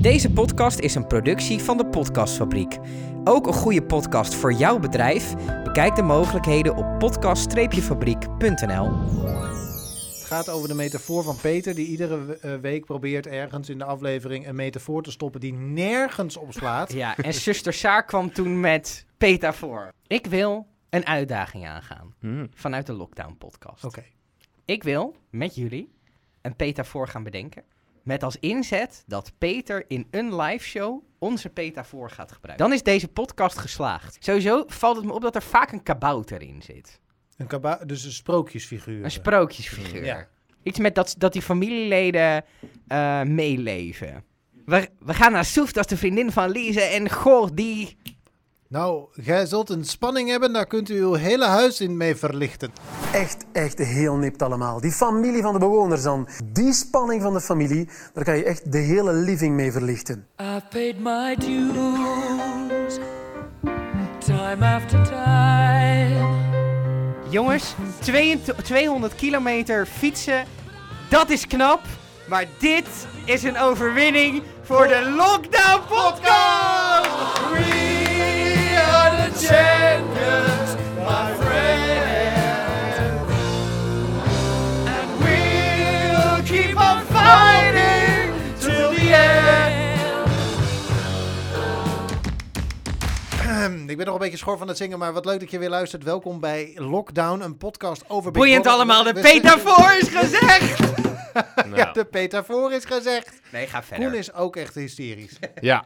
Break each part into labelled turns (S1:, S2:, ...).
S1: Deze podcast is een productie van de Podcastfabriek. Ook een goede podcast voor jouw bedrijf? Bekijk de mogelijkheden op podcast-fabriek.nl.
S2: Het gaat over de metafoor van Peter, die iedere eh, week probeert ergens in de aflevering een metafoor te stoppen die nergens op slaat.
S1: Ja, en zuster Saar kwam toen met Peta voor. Ik wil een uitdaging aangaan
S3: Hmm.
S1: vanuit de Lockdown podcast.
S2: Oké.
S1: Ik wil met jullie een petafoor gaan bedenken. Met als inzet dat Peter in een live show onze petafoor gaat gebruiken. Dan is deze podcast geslaagd. Sowieso valt het me op dat er vaak een kabouter in zit.
S2: Een kaba- dus een sprookjesfiguur.
S1: Een sprookjesfiguur.
S2: Ja.
S1: Iets met dat, dat die familieleden eh, meeleven. We, we gaan naar Soest als de vriendin van Lise en goh, die...
S2: Nou, jij zult een spanning hebben, daar kunt u uw hele huis in mee verlichten.
S4: Echt, echt heel nipt allemaal. Die familie van de bewoners dan. Die spanning van de familie, daar kan je echt de hele living mee verlichten.
S5: I've paid my dues, time after time.
S1: Jongens, 22 200 kilometer fietsen, dat is knap. Maar dit is een overwinning voor de Lockdown Podcast!
S2: Ik ben nog een beetje schor van het zingen, maar wat leuk dat je weer luistert. Welkom bij Lockdown, een podcast over...
S1: Boeiend allemaal, de petafoor is gezegd!
S3: Nou,
S2: Ja, de petafoor is gezegd.
S1: Nee, ga
S2: Koen
S1: verder.
S2: is ook echt hysterisch.
S3: ja.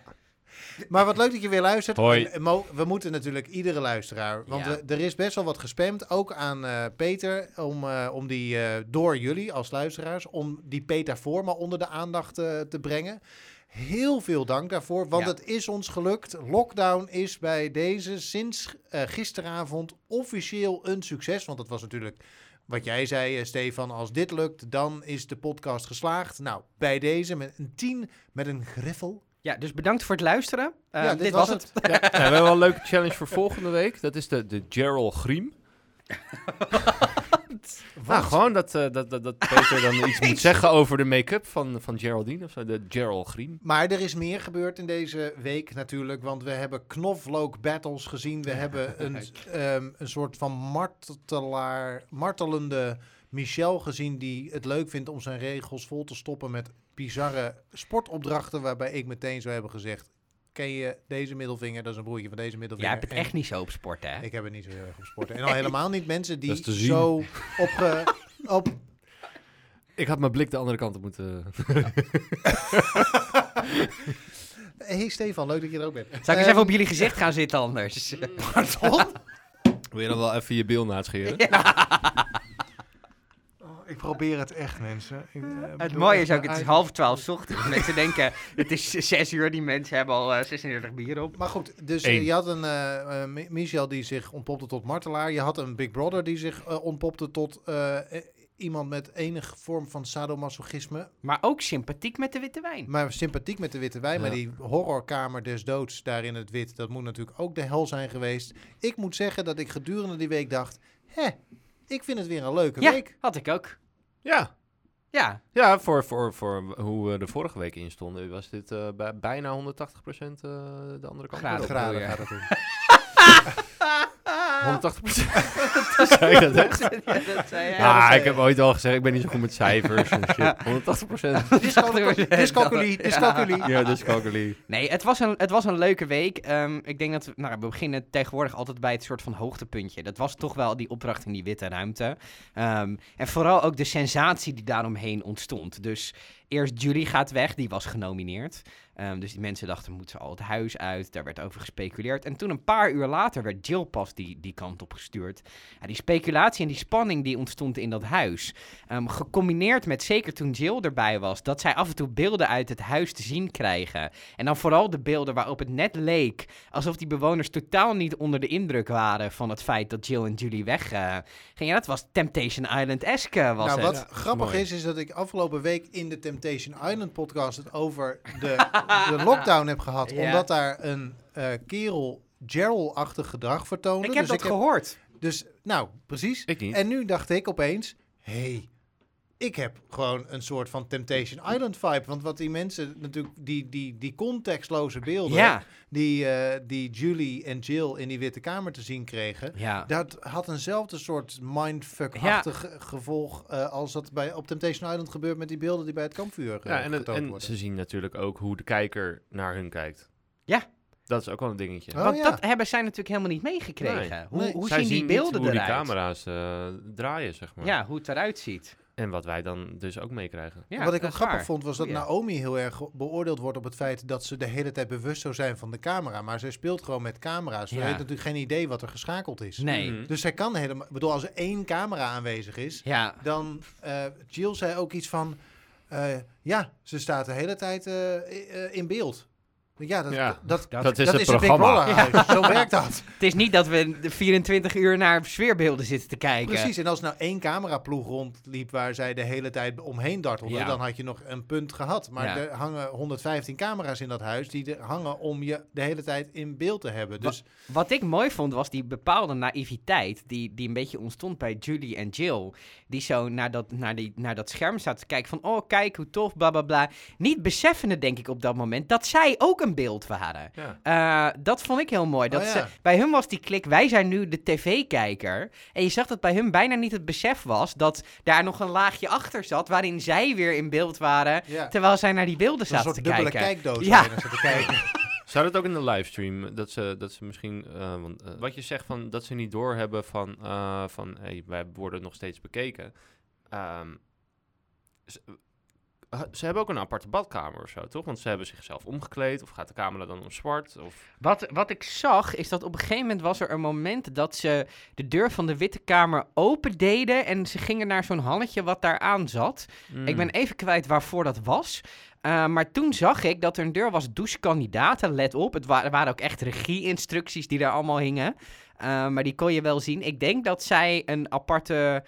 S2: Maar wat leuk dat je weer luistert.
S3: Hoi.
S2: En, Mo, we moeten natuurlijk iedere luisteraar. Want
S1: Ja.
S2: we- er is best wel wat gespamd. Ook aan eh, Peter. Om, eh, om die eh, door jullie als luisteraars. Om die petafoor maar onder de aandacht eh, te brengen. Heel veel dank daarvoor. Want
S1: Ja.
S2: het is ons gelukt. Lockdown is bij deze sinds eh, gisteravond officieel een succes. Want het was natuurlijk. Wat jij zei, eh, Stefan, als dit lukt, dan is de podcast geslaagd. Nou, bij deze met een 10 met een griffel.
S1: Ja, dus bedankt voor het luisteren. Eh,
S2: Ja,
S1: dit, was het.
S3: Ja, we hebben wel een leuke challenge voor volgende week. Dat is de, de Gerald Griem. Nou, gewoon dat, eh, dat, dat, dat Peter dan iets moet zeggen over de make-up van, van Geraldine of zo. De Gerald Griem.
S2: Maar er is meer gebeurd in deze week natuurlijk. Want we hebben knoflook battles gezien. We hebben een, ehm, een soort van martelaar, martelende Michel gezien. Die het leuk vindt om zijn regels vol te stoppen met bizarre sportopdrachten. Waarbij ik meteen zou hebben gezegd. Ken je deze middelvinger? Dat is een broertje van deze middelvinger.
S1: Jij hebt het
S2: En
S1: echt niet zo op sport, hè?
S2: Ik heb het niet zo heel erg op sporten. En al helemaal niet mensen die zo opge, op...
S3: Ik had mijn blik de andere kant op moeten...
S2: hey Stefan, leuk dat je er ook bent.
S1: Zou ik eens
S2: Ehm,
S1: even op jullie gezicht gaan zitten anders?
S2: Pardon?
S3: Wil je dan wel even je bil naadscheren?
S2: Oh, ik probeer het echt, mensen. Ik, eh,
S1: Het mooie is ook, het is
S2: eigen-
S1: half twaalf 's ochtends. Mensen denken, het is zes uur, die mensen hebben al eh, 36 bier op.
S2: Maar goed, dus eh,
S3: Eén.
S2: je had een eh, eh, Mi- Michel die zich ontpopte tot martelaar. Je had een Big Brother die zich eh, ontpopte tot eh, eh, iemand met enige vorm van sadomasochisme.
S1: Maar ook sympathiek met de witte wijn.
S2: Maar sympathiek met de witte wijn. Maar die horrorkamer des doods daar in het wit, dat moet natuurlijk ook de hel zijn geweest. Ik moet zeggen dat ik gedurende die week dacht, hè, ik vind het weer een leuke
S1: Ja,
S2: week.
S1: had ik ook.
S3: Ja.
S1: Ja,
S3: Ja, voor, voor, voor hoe we de vorige week in stonden, was dit bij, bijna 180% eh, de andere kant.
S1: Graden.
S3: op.
S1: bedoel
S2: Graden
S1: je?
S2: gaat het om.
S3: 180%. Zei je dat echt?
S1: ja dat zei jij.
S3: Ja,
S2: dat zei
S3: ik heb ooit al gezegd, ik ben niet zo goed met cijfers en shit. 180%.
S2: Dyscalculie, dyscalculie, dyscalculie.
S3: Ja, dus calculie.
S1: Nee, het was een, het was een leuke week. Ehm, ik denk dat we, nou, we beginnen tegenwoordig altijd bij het soort van hoogtepuntje. Dat was toch wel die opdracht in die witte ruimte. Ehm, en vooral ook de sensatie die daaromheen ontstond. Dus eerst Julie gaat weg, die was genomineerd. Ehm, dus die mensen dachten, moet ze al het huis uit? Daar werd over gespeculeerd. En toen een paar uur later werd Jill pas die, die kant op gestuurd. Ja, die speculatie en die spanning die ontstond in dat huis. ehm, gecombineerd met, zeker toen Jill erbij was, dat zij af en toe beelden uit het huis te zien krijgen. En dan vooral de beelden waarop het net leek alsof die bewoners totaal niet onder de indruk waren van het feit dat Jill en Julie weggingen. Ja, dat was Temptation Island-esque, was
S2: nou,
S1: het.
S2: wat grappig
S3: mooi.
S2: is, is dat ik afgelopen week in de Temptation Island podcast het over de, de lockdown heb gehad.
S1: Ja.
S2: Omdat daar een eh, kerel Gerald-achtig gedrag vertoonde.
S1: ik heb
S2: dus
S1: dat gehoord.
S2: Dus, nou, precies.
S3: Ik niet.
S2: En nu dacht ik opeens, hé, hey, ik heb gewoon een soort van Temptation Island vibe. Want wat die mensen natuurlijk, die, die, die contextloze beelden,
S1: Ja,
S2: die, eh, die Julie en Jill in die Witte Kamer te zien kregen,
S1: ja.
S2: dat had eenzelfde soort mindfuck-achtig gevolg eh, als dat bij, op Temptation Island gebeurt met die beelden die bij het kampvuur eh,
S3: Ja, en, het- en
S2: worden.
S3: ze zien natuurlijk ook hoe de kijker naar hun kijkt.
S1: Ja.
S3: Dat is ook wel een dingetje.
S2: Oh,
S1: Want
S2: ja.
S1: dat hebben zij natuurlijk helemaal niet meegekregen.
S3: Nee.
S1: Hoe,
S2: Nee.
S1: hoe
S3: Zij
S1: zien die beelden
S3: hoe
S1: eruit?
S3: die camera's eh, draaien, zeg maar.
S1: Ja, hoe het eruit ziet.
S3: En wat wij dan dus ook meekrijgen.
S1: Ja,
S2: Wat ik ook grappig
S1: waar.
S2: vond, was dat. Naomi heel erg beoordeeld wordt op het feit dat ze de hele tijd bewust zou zijn van de camera. Maar zij speelt gewoon met camera's. Ze
S1: Ja.
S2: heeft natuurlijk geen idee wat er geschakeld is.
S1: Nee.
S3: Mhm.
S2: Dus zij kan helemaal... Ik bedoel, als er één camera aanwezig is,
S1: Ja,
S2: dan... eh Jill zei ook iets van... eh, ja, ze staat de hele tijd eh, in beeld. Ja, dat,
S3: Ja,
S2: dat, dat,
S3: dat is
S2: dat
S3: het
S2: is een Big
S3: programma.
S2: Zo werkt dat.
S1: het is niet dat we de 24 uur naar sfeerbeelden zitten te kijken.
S2: Precies, en als nou één cameraploeg rondliep waar zij de hele tijd omheen dartelde,
S1: Ja.
S2: dan had je nog een punt gehad. Maar
S1: Ja.
S2: er hangen 115 camera's in dat huis die er hangen om je de hele tijd in beeld te hebben. Dus
S1: Wat ik mooi vond, was die bepaalde naïviteit die, die een beetje ontstond bij Julie en Jill. Die zo naar dat, naar die, naar dat scherm zaten te kijken van, oh kijk hoe tof, bla bla bla. Niet beseffende, denk ik op dat moment, dat zij ook een beeld waren.
S3: Ja.
S1: Eh, dat vond ik heel mooi. Dat
S2: Oh, ja.
S1: ze, bij hun was die klik, wij zijn nu de tv-kijker. En je zag dat bij hun bijna niet het besef was dat daar nog een laagje achter zat, waarin zij weer in beeld waren,
S2: ja,
S1: terwijl zij naar die beelden
S2: een
S1: zaten
S2: soort
S1: te
S2: dubbele
S1: kijken.
S2: kijkdoos
S1: Ja.
S2: waar je naar zit te kijken.
S3: Zou dat ook in de livestream, dat ze, dat ze misschien, eh, want, eh, wat je zegt van dat ze niet doorhebben van, eh, van hey, wij worden nog steeds bekeken. Ehm, ze, ze hebben ook een aparte badkamer of zo, toch? Want ze hebben zichzelf omgekleed of gaat de camera dan om zwart? Of,
S1: Wat, wat ik zag, is dat op een gegeven moment was er een moment dat ze de deur van de Witte Kamer opendeden en ze gingen naar zo'n halletje wat daar aan zat. Ik ben even kwijt waarvoor dat was. Uh, maar toen zag ik dat er een deur was douchekandidaten, let op. Het wa waren ook echt regie-instructies die daar allemaal hingen. Uh, maar die kon je wel zien. Ik denk dat zij een aparte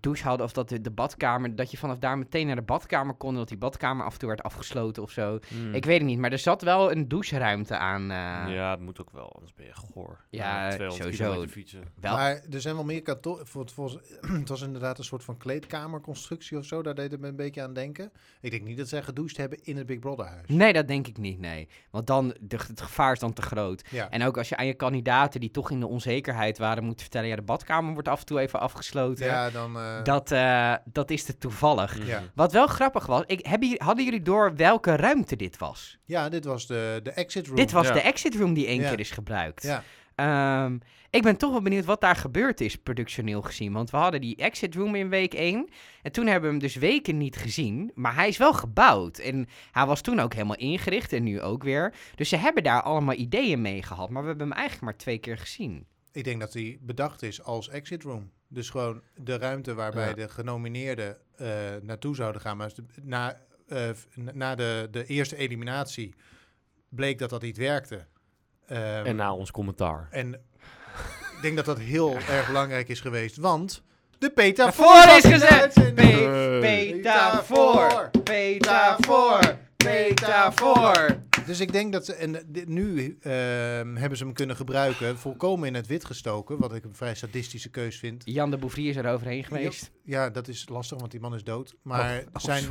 S1: douche hadden of dat de, de, badkamer, dat je vanaf daar meteen naar de badkamer kon en dat die badkamer af en toe werd afgesloten of zo.
S3: Hmm.
S1: Ik weet het niet, maar er zat wel een doucheruimte aan. Uh,
S3: Ja, het moet ook wel, anders ben je goor.
S1: Ja,
S3: 200
S1: sowieso. wel.
S2: Maar er zijn wel meer kantoren. voor het- voor- Het was inderdaad een soort van kleedkamerconstructie of zo. Daar deed het me een beetje aan denken. Ik denk niet dat zij gedoucht hebben in het Big Brother huis.
S1: Nee, dat denk ik niet, nee. Want dan, de, het gevaar is dan te groot.
S2: Ja.
S1: En ook als je aan je kandidaten die toch in de onzekerheid waren moet vertellen... ja, de badkamer wordt af en toe even afgesloten.
S2: Ja, dan... eh,
S1: Dat, eh, dat is te toevallig.
S2: Ja.
S1: Wat wel grappig was, ik, hebben, hadden jullie door welke ruimte dit was?
S2: ja, dit was de, de exit room.
S1: Dit was
S3: Ja.
S1: de exit room die één
S2: Ja.
S1: keer is gebruikt.
S2: Ja.
S1: Ehm, ik ben toch wel benieuwd wat daar gebeurd is, productioneel gezien. Want we hadden die exit room in week 1. En toen hebben we hem dus weken niet gezien. Maar hij is wel gebouwd. En hij was toen ook helemaal ingericht en nu ook weer. Dus ze hebben daar allemaal ideeën mee gehad. Maar we hebben hem eigenlijk maar twee keer gezien.
S2: Ik denk dat die bedacht is als exit room. Dus gewoon de ruimte waarbij
S3: Ja.
S2: de genomineerden eh, naartoe zouden gaan. Maar na, eh, na de, de eerste eliminatie bleek dat dat niet werkte. Ehm,
S3: En na ons commentaar.
S2: en ik denk dat dat heel erg belangrijk is geweest, want de Peta
S1: Voor is gezet!
S2: gezet!
S1: Pe- Voor!
S2: Dus ik denk dat ze, en dit, nu ehm, hebben ze hem kunnen gebruiken, volkomen in het wit gestoken, wat ik een vrij sadistische keus vind.
S1: Jan de Bouvrier is er overheen geweest.
S2: Ja, dat is lastig, want die man is dood. Maar,
S3: oh,
S2: zijn,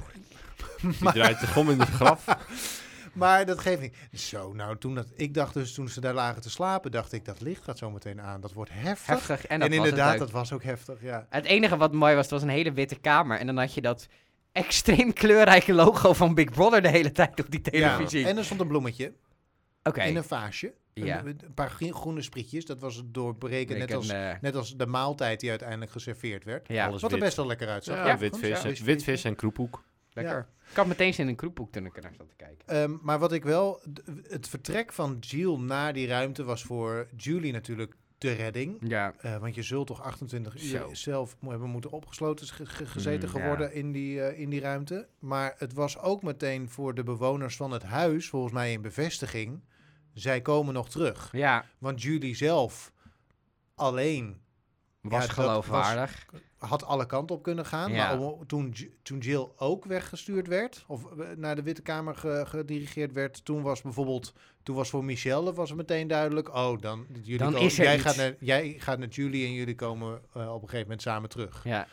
S3: Die draait de gom in het graf.
S2: maar dat geeft niet. Zo, nou, toen dat, ik dacht dus, toen ze daar lagen te slapen, dacht ik, dat licht gaat zo meteen aan. Dat wordt heftig.
S1: Heftig. En,
S2: En,
S1: dat was het
S2: inderdaad,
S1: ook.
S2: dat was ook heftig, ja.
S1: Het enige wat mooi was, het was een hele witte kamer. En dan had je dat extreem kleurrijke logo van Big Brother de hele tijd op die televisie.
S2: Ja, en er stond een bloemetje
S1: Oké.
S2: in een vaasje.
S1: Ja.
S2: Een, een paar groene sprietjes. Dat was doorbreken, net als,
S1: een, eh,
S2: net als de maaltijd die uiteindelijk geserveerd werd.
S1: ja,
S3: Alles
S2: Wat er
S3: wit.
S2: best wel lekker uitzag.
S3: Ja,
S1: Ja,
S3: witvis,
S2: ja.
S3: en, witvis en kroephoek.
S1: lekker. Ik had meteen zin in een kroephoek toen ik er naar zat te kijken.
S2: Ehm, maar wat ik wel... Het vertrek van Jill naar die ruimte was voor Julie natuurlijk de redding.
S1: Ja.
S2: Eh, want je zult toch 28 uur
S1: Zo.
S2: zelf mo- hebben moeten opgesloten ge- ge- gezeten
S3: Mm,
S2: geworden in, die, eh, in die ruimte. Maar het was ook meteen voor de bewoners van het huis, volgens mij in bevestiging. Zij komen nog terug.
S1: Ja,
S2: Want Julie zelf alleen
S1: was
S2: Ja,
S1: geloofwaardig.
S2: had alle kanten op kunnen gaan.
S1: Ja.
S2: Maar toen, toen Jill ook weggestuurd werd, of eh, naar de Witte Kamer ge- gedirigeerd werd, toen was bijvoorbeeld, toen was voor Michelle was het meteen duidelijk, oh, dan, jullie
S1: Dan
S2: komen- jij,
S1: iets.
S2: gaat naar, jij gaat naar Julie en jullie komen eh, op een gegeven moment samen terug.
S1: Ja.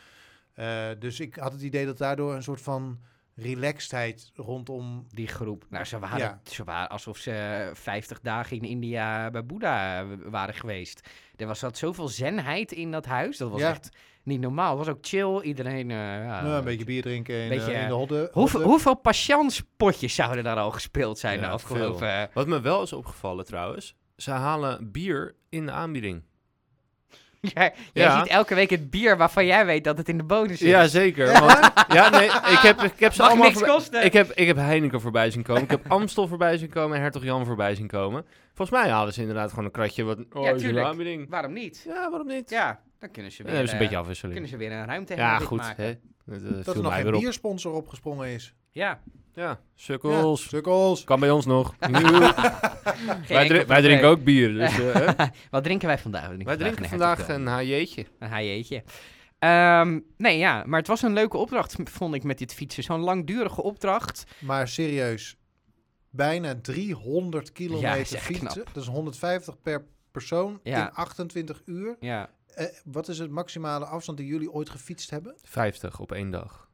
S2: Eh, dus ik had het idee dat daardoor een soort van relaxedheid rondom...
S1: Die groep. Nou, ze waren,
S2: Ja.
S1: ze waren alsof ze 50 dagen in India bij Boeddha eh, waren geweest. Er was zat zoveel zenheid in dat huis. Dat was
S2: Ja.
S1: echt niet normaal. Het was ook chill. Iedereen... eh, ja,
S2: nou, een beetje bier drinken in,
S1: beetje,
S2: eh, in de hodde.
S1: Hoeveel,
S2: hodde.
S1: hoeveel patiëntspotjes zouden daar al gespeeld zijn
S3: Ja,
S1: de afgelopen...
S3: Wat me wel is opgevallen trouwens, ze halen bier in de aanbieding.
S1: Jij, jij
S3: Ja.
S1: ziet elke week het bier waarvan jij weet dat het in de bonus zit.
S3: Ja, zeker. Want, ja, nee, ik heb, ik heb ze
S1: Mag
S3: allemaal
S1: niks kosten.
S3: Ik heb, ik heb Heineken voorbij zien komen. Ik heb Amstel voorbij zien komen en Hertog Jan voorbij zien komen. Volgens mij halen ze inderdaad gewoon een kratje wat... Oh,
S1: Ja,
S3: is in de
S1: tuurlijk.
S3: aanbieding.
S1: Waarom niet?
S3: Ja, waarom niet?
S1: Ja, dan kunnen ze
S3: Dan
S1: weer,
S3: hebben ze een
S1: eh,
S3: beetje afwisseling.
S1: kunnen ze weer een ruimte
S3: Ja,
S1: hebben
S3: goed.
S1: maken.
S3: Hè? Dat, eh,
S2: Dat er nog
S3: op.
S2: biersponsor opgesprongen is.
S1: Ja,
S3: Ja,
S2: Ja,
S3: sukkels.
S2: sukkels.
S3: Kan bij ons nog. wij, drin- wij drinken ook bier. Dus, eh?
S1: Wat drinken wij vandaag? We
S3: wij drinken vandaag een HJ'tje.
S1: Een HJ'tje. Ehm, nee, ja, maar het was een leuke opdracht, vond ik, met dit fietsen. Zo'n langdurige opdracht.
S2: Maar serieus, bijna 300 kilometer
S1: is echt
S2: fietsen.
S1: knap.
S2: Dat is 150 per persoon
S1: Ja.
S2: in 28 uur.
S1: Ja.
S2: Eh, wat is het maximale afstand die jullie ooit gefietst hebben?
S3: 50 op één dag.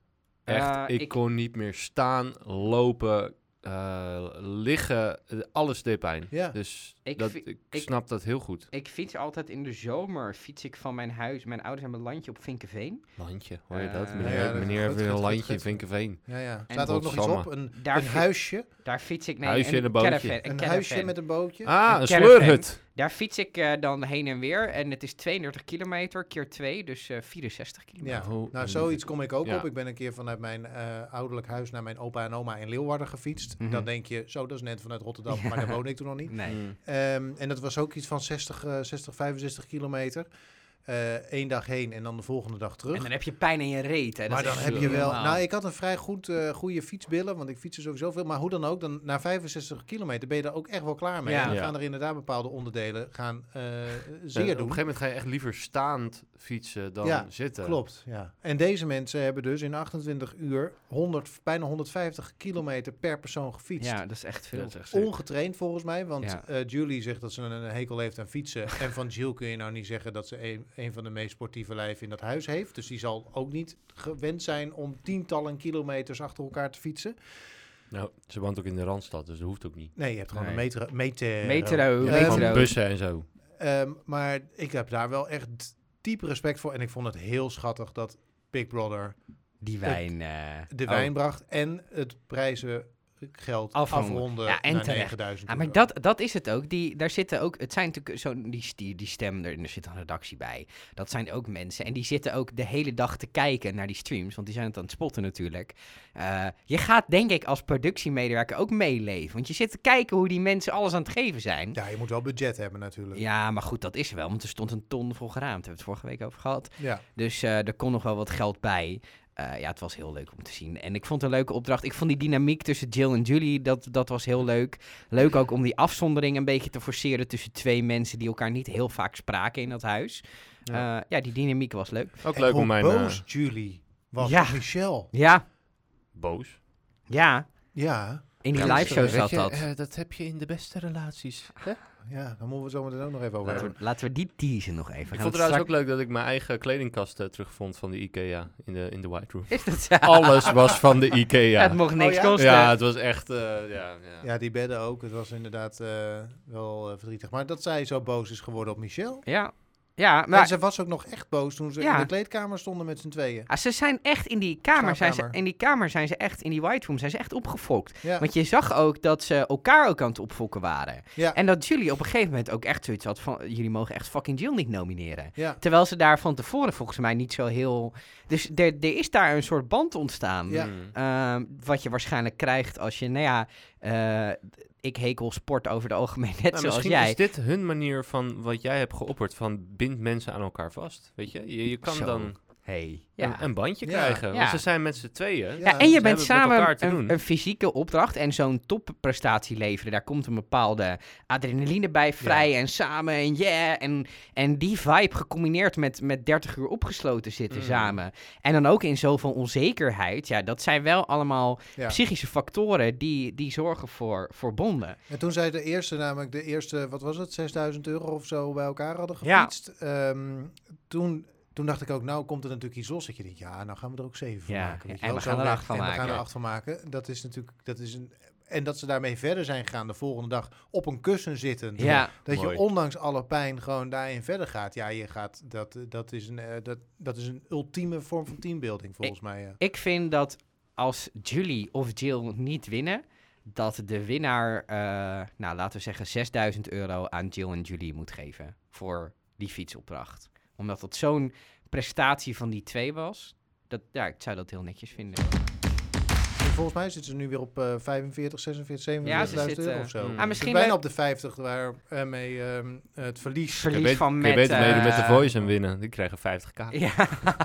S3: Echt, ik,
S1: ik-
S3: kon niet meer staan, lopen, eh, liggen. eh, Alles deed pijn.
S2: Ja.
S3: Dus
S1: Ik
S3: dat, ik,
S1: ik-
S3: snap dat heel goed.
S1: Ik fiets altijd in de zomer, fiets ik van mijn huis. Mijn ouders hebben een landje op Vinkenveen.
S3: Landje, hoor je dat?
S1: Eh,
S3: Meneer,
S2: ja, dat-
S3: meneer heeft weer een landje in. Vinkenveen.
S2: Ja, ja.
S1: En
S2: Staat er ook nog iets op? Een,
S1: Daar
S2: een huisje?
S1: Daar fiets ik... Nee,
S3: Huisje en een bootje.
S1: caravan,
S2: Een
S1: caravan.
S2: huisje met een bootje?
S3: Ah,
S1: Een
S3: een
S1: caravan.
S3: sleurhut.
S1: Daar fiets ik eh, dan heen en weer. En het is 32 kilometer keer 2, dus eh 64 kilometer.
S2: Ja,
S3: Oh,
S2: nou zoiets kom ik ook
S3: Ja.
S2: op. Ik ben een keer vanuit mijn eh, ouderlijk huis naar mijn opa en oma in Leeuwarden gefietst.
S1: Mhm.
S2: Dan denk je, zo, dat is net vanuit Rotterdam, maar daar woonde ik toen nog niet.
S1: Nee.
S3: Mm.
S2: Ehm, en dat was ook iets van 60, eh, 60 65 kilometer. Eén dag heen en dan de volgende dag terug.
S1: En dan heb je pijn in je reet. Hè. Dat
S2: maar dan heb je wel...
S1: normaal.
S2: Nou, ik had een vrij goed, eh goede fietsbillen, want ik fiets er sowieso veel. Maar hoe dan ook, dan na 65 kilometer ben je daar ook echt wel klaar mee.
S1: Ja.
S2: En dan
S3: Ja.
S2: gaan er inderdaad bepaalde onderdelen gaan eh
S3: Eh,
S2: zeer
S3: Op een
S2: doen.
S3: gegeven moment ga je echt liever staand fietsen dan
S2: Ja,
S3: zitten.
S2: Klopt, ja. En deze mensen hebben dus in 28 uur 100, bijna 150 kilometer per persoon gefietst.
S1: Ja, dat is echt veel.
S3: Is echt.
S2: Ongetraind volgens mij, want
S1: Ja.
S2: eh, Julie zegt dat ze een hekel heeft aan fietsen. en van Jill kun je nou niet zeggen dat ze een, een van de meest sportieve lijven in dat huis heeft. Dus die zal ook niet gewend zijn om tientallen kilometers achter elkaar te fietsen.
S3: Nou, ze woont ook in de Randstad, dus dat hoeft ook niet.
S2: Nee, je hebt gewoon
S1: Nee.
S2: een metro. Metro.
S1: Metro,
S2: Ehm,
S1: metro.
S3: Van bussen en zo.
S2: ehm, maar ik heb daar wel echt diep respect voor. En ik vond het heel schattig dat Big Brother
S1: Die wijn. eh,
S2: de
S1: oh.
S2: wijn bracht en het prijzengeld
S1: Afronden.
S2: afronden
S1: Ja, en
S2: naar
S1: terecht.
S2: 9000
S1: Ja, maar
S2: euro.
S1: dat, dat is het ook. Die, daar zitten ook, het zijn natuurlijk zo, die, die, die stem, er, er zit een redactie bij. Dat zijn ook mensen. En die zitten ook de hele dag te kijken naar die streams, want die zijn het aan het spotten natuurlijk. Eh, je gaat denk ik als productiemedewerker ook meeleven. Want je zit te kijken hoe die mensen alles aan het geven zijn. Ja.
S2: Ja, je moet wel budget hebben natuurlijk.
S1: maar goed, dat is er wel. Want er stond een ton vol geraamd. Daar hebben we het vorige week over gehad.
S2: Ja.
S1: Dus eh, er kon nog wel wat geld bij. Eh, ja, het was heel leuk om te zien. En ik vond het een leuke opdracht. Ik vond die dynamiek tussen Jill en Julie, dat, dat was heel leuk. Leuk ook om die afzondering een beetje te forceren tussen twee mensen die elkaar niet heel vaak spraken in dat huis.
S3: Ja.
S1: Ja, ja die dynamiek was leuk.
S3: Ook leuk om mijn...
S2: boos
S3: eh,
S2: Julie was
S1: Ja.
S2: op Michel.
S1: Ja,
S3: boos.
S1: ja.
S2: Ja,
S1: In die
S3: Ja,
S1: live show zat
S3: je,
S1: dat.
S3: eh, dat heb je in de beste relaties. Hè?
S2: Ja, daar moeten we het zo meteen ook nog even over
S1: Laten
S2: hebben.
S1: we, laten we die teasen nog even.
S3: Ik
S1: Gaan
S3: vond
S1: we
S3: trouwens ook leuk dat ik mijn eigen kledingkast eh, terugvond van de IKEA in de, in de White Room.
S1: Is dat zo?
S3: Alles was van de IKEA.
S1: Het mocht niks
S2: Oh ja?
S1: kosten.
S3: Ja, het was echt... eh, ja, ja.
S2: Ja, die bedden ook. Het was inderdaad eh, wel verdrietig. Maar dat zij zo boos is geworden op Michel.
S1: Ja, ja
S2: Maar ze was ook nog echt boos toen ze
S1: Ja.
S2: in de kleedkamer stonden met z'n tweeën.
S1: ah, ze zijn echt in die kamer, zijn ze, in die kamer zijn ze echt, in die white room zijn ze echt opgefokt.
S2: Ja,
S1: Want je zag ook dat ze elkaar ook aan het opfokken waren.
S2: ja,
S1: En dat Julie op een gegeven moment ook echt zoiets had van... jullie mogen echt fucking Jill niet nomineren.
S2: ja.
S1: Terwijl ze daar van tevoren volgens mij niet zo heel... Dus er, er is daar een soort band ontstaan.
S2: Ja.
S1: Ehm, wat je waarschijnlijk krijgt als je... Nou ja, eh, ik hekel sport over het algemeen net
S3: Nou,
S1: zoals
S3: misschien
S1: jij.
S3: is dit hun manier van wat jij hebt geopperd van bind mensen aan elkaar vast. Weet je, je, je kan
S1: Zo.
S3: dan
S1: Hey,
S3: een,
S1: ja.
S3: een bandje krijgen.
S1: Ja.
S3: Want ze zijn met z'n tweeën.
S2: Ja,
S1: en je
S3: ze
S1: bent samen een, fysieke opdracht en zo'n topprestatie leveren. Daar komt een bepaalde adrenaline bij vrij en samen en yeah. En, en die vibe gecombineerd met, met 30 uur opgesloten zitten
S3: Mm.
S1: samen. En dan ook in zoveel onzekerheid. Ja, dat zijn wel allemaal
S2: Ja.
S1: psychische factoren die, die zorgen voor, voor bonden.
S2: En toen zij de eerste, namelijk de eerste, wat was het, 6000 euro of zo bij elkaar hadden
S1: Ja.
S2: gefietst. ehm, toen Toen dacht ik ook, nou komt er natuurlijk iets los. Dat je denkt, ja, nou gaan we er ook zeven van
S1: Ja,
S2: maken. weet
S1: en
S2: wel.
S1: we gaan er acht van
S2: en we gaan
S1: maken.
S2: er acht van maken. Dat is natuurlijk, dat is een... En dat ze daarmee verder zijn gegaan de volgende dag op een kussen zittend.
S1: Ja,
S2: Dat
S3: Mooi.
S2: je ondanks alle pijn gewoon daarin verder gaat. Ja, je gaat, dat, eh, dat, is een, eh, dat, dat is een ultieme vorm van teambuilding volgens mij. Ja.
S1: ik vind dat als Julie of Jill niet winnen, dat de winnaar, eh, nou laten we zeggen, 6000 euro aan Jill en Julie moet geven voor die fietsopdracht. Omdat het zo'n prestatie van die twee was. Dat, ja, ik zou dat heel netjes vinden.
S2: En volgens mij zitten ze nu weer op eh 45, 46, 47.000
S1: Ja, ze
S2: euro
S1: zitten-
S2: of zo.
S3: Mm.
S1: Ah, misschien
S2: bijna op de 50 waarmee ehm het verlies...
S1: Verlies
S3: je
S1: van met...
S3: je beter meedoen met The
S1: eh,
S3: Voice en winnen. Die krijgen 50k.
S1: Ja,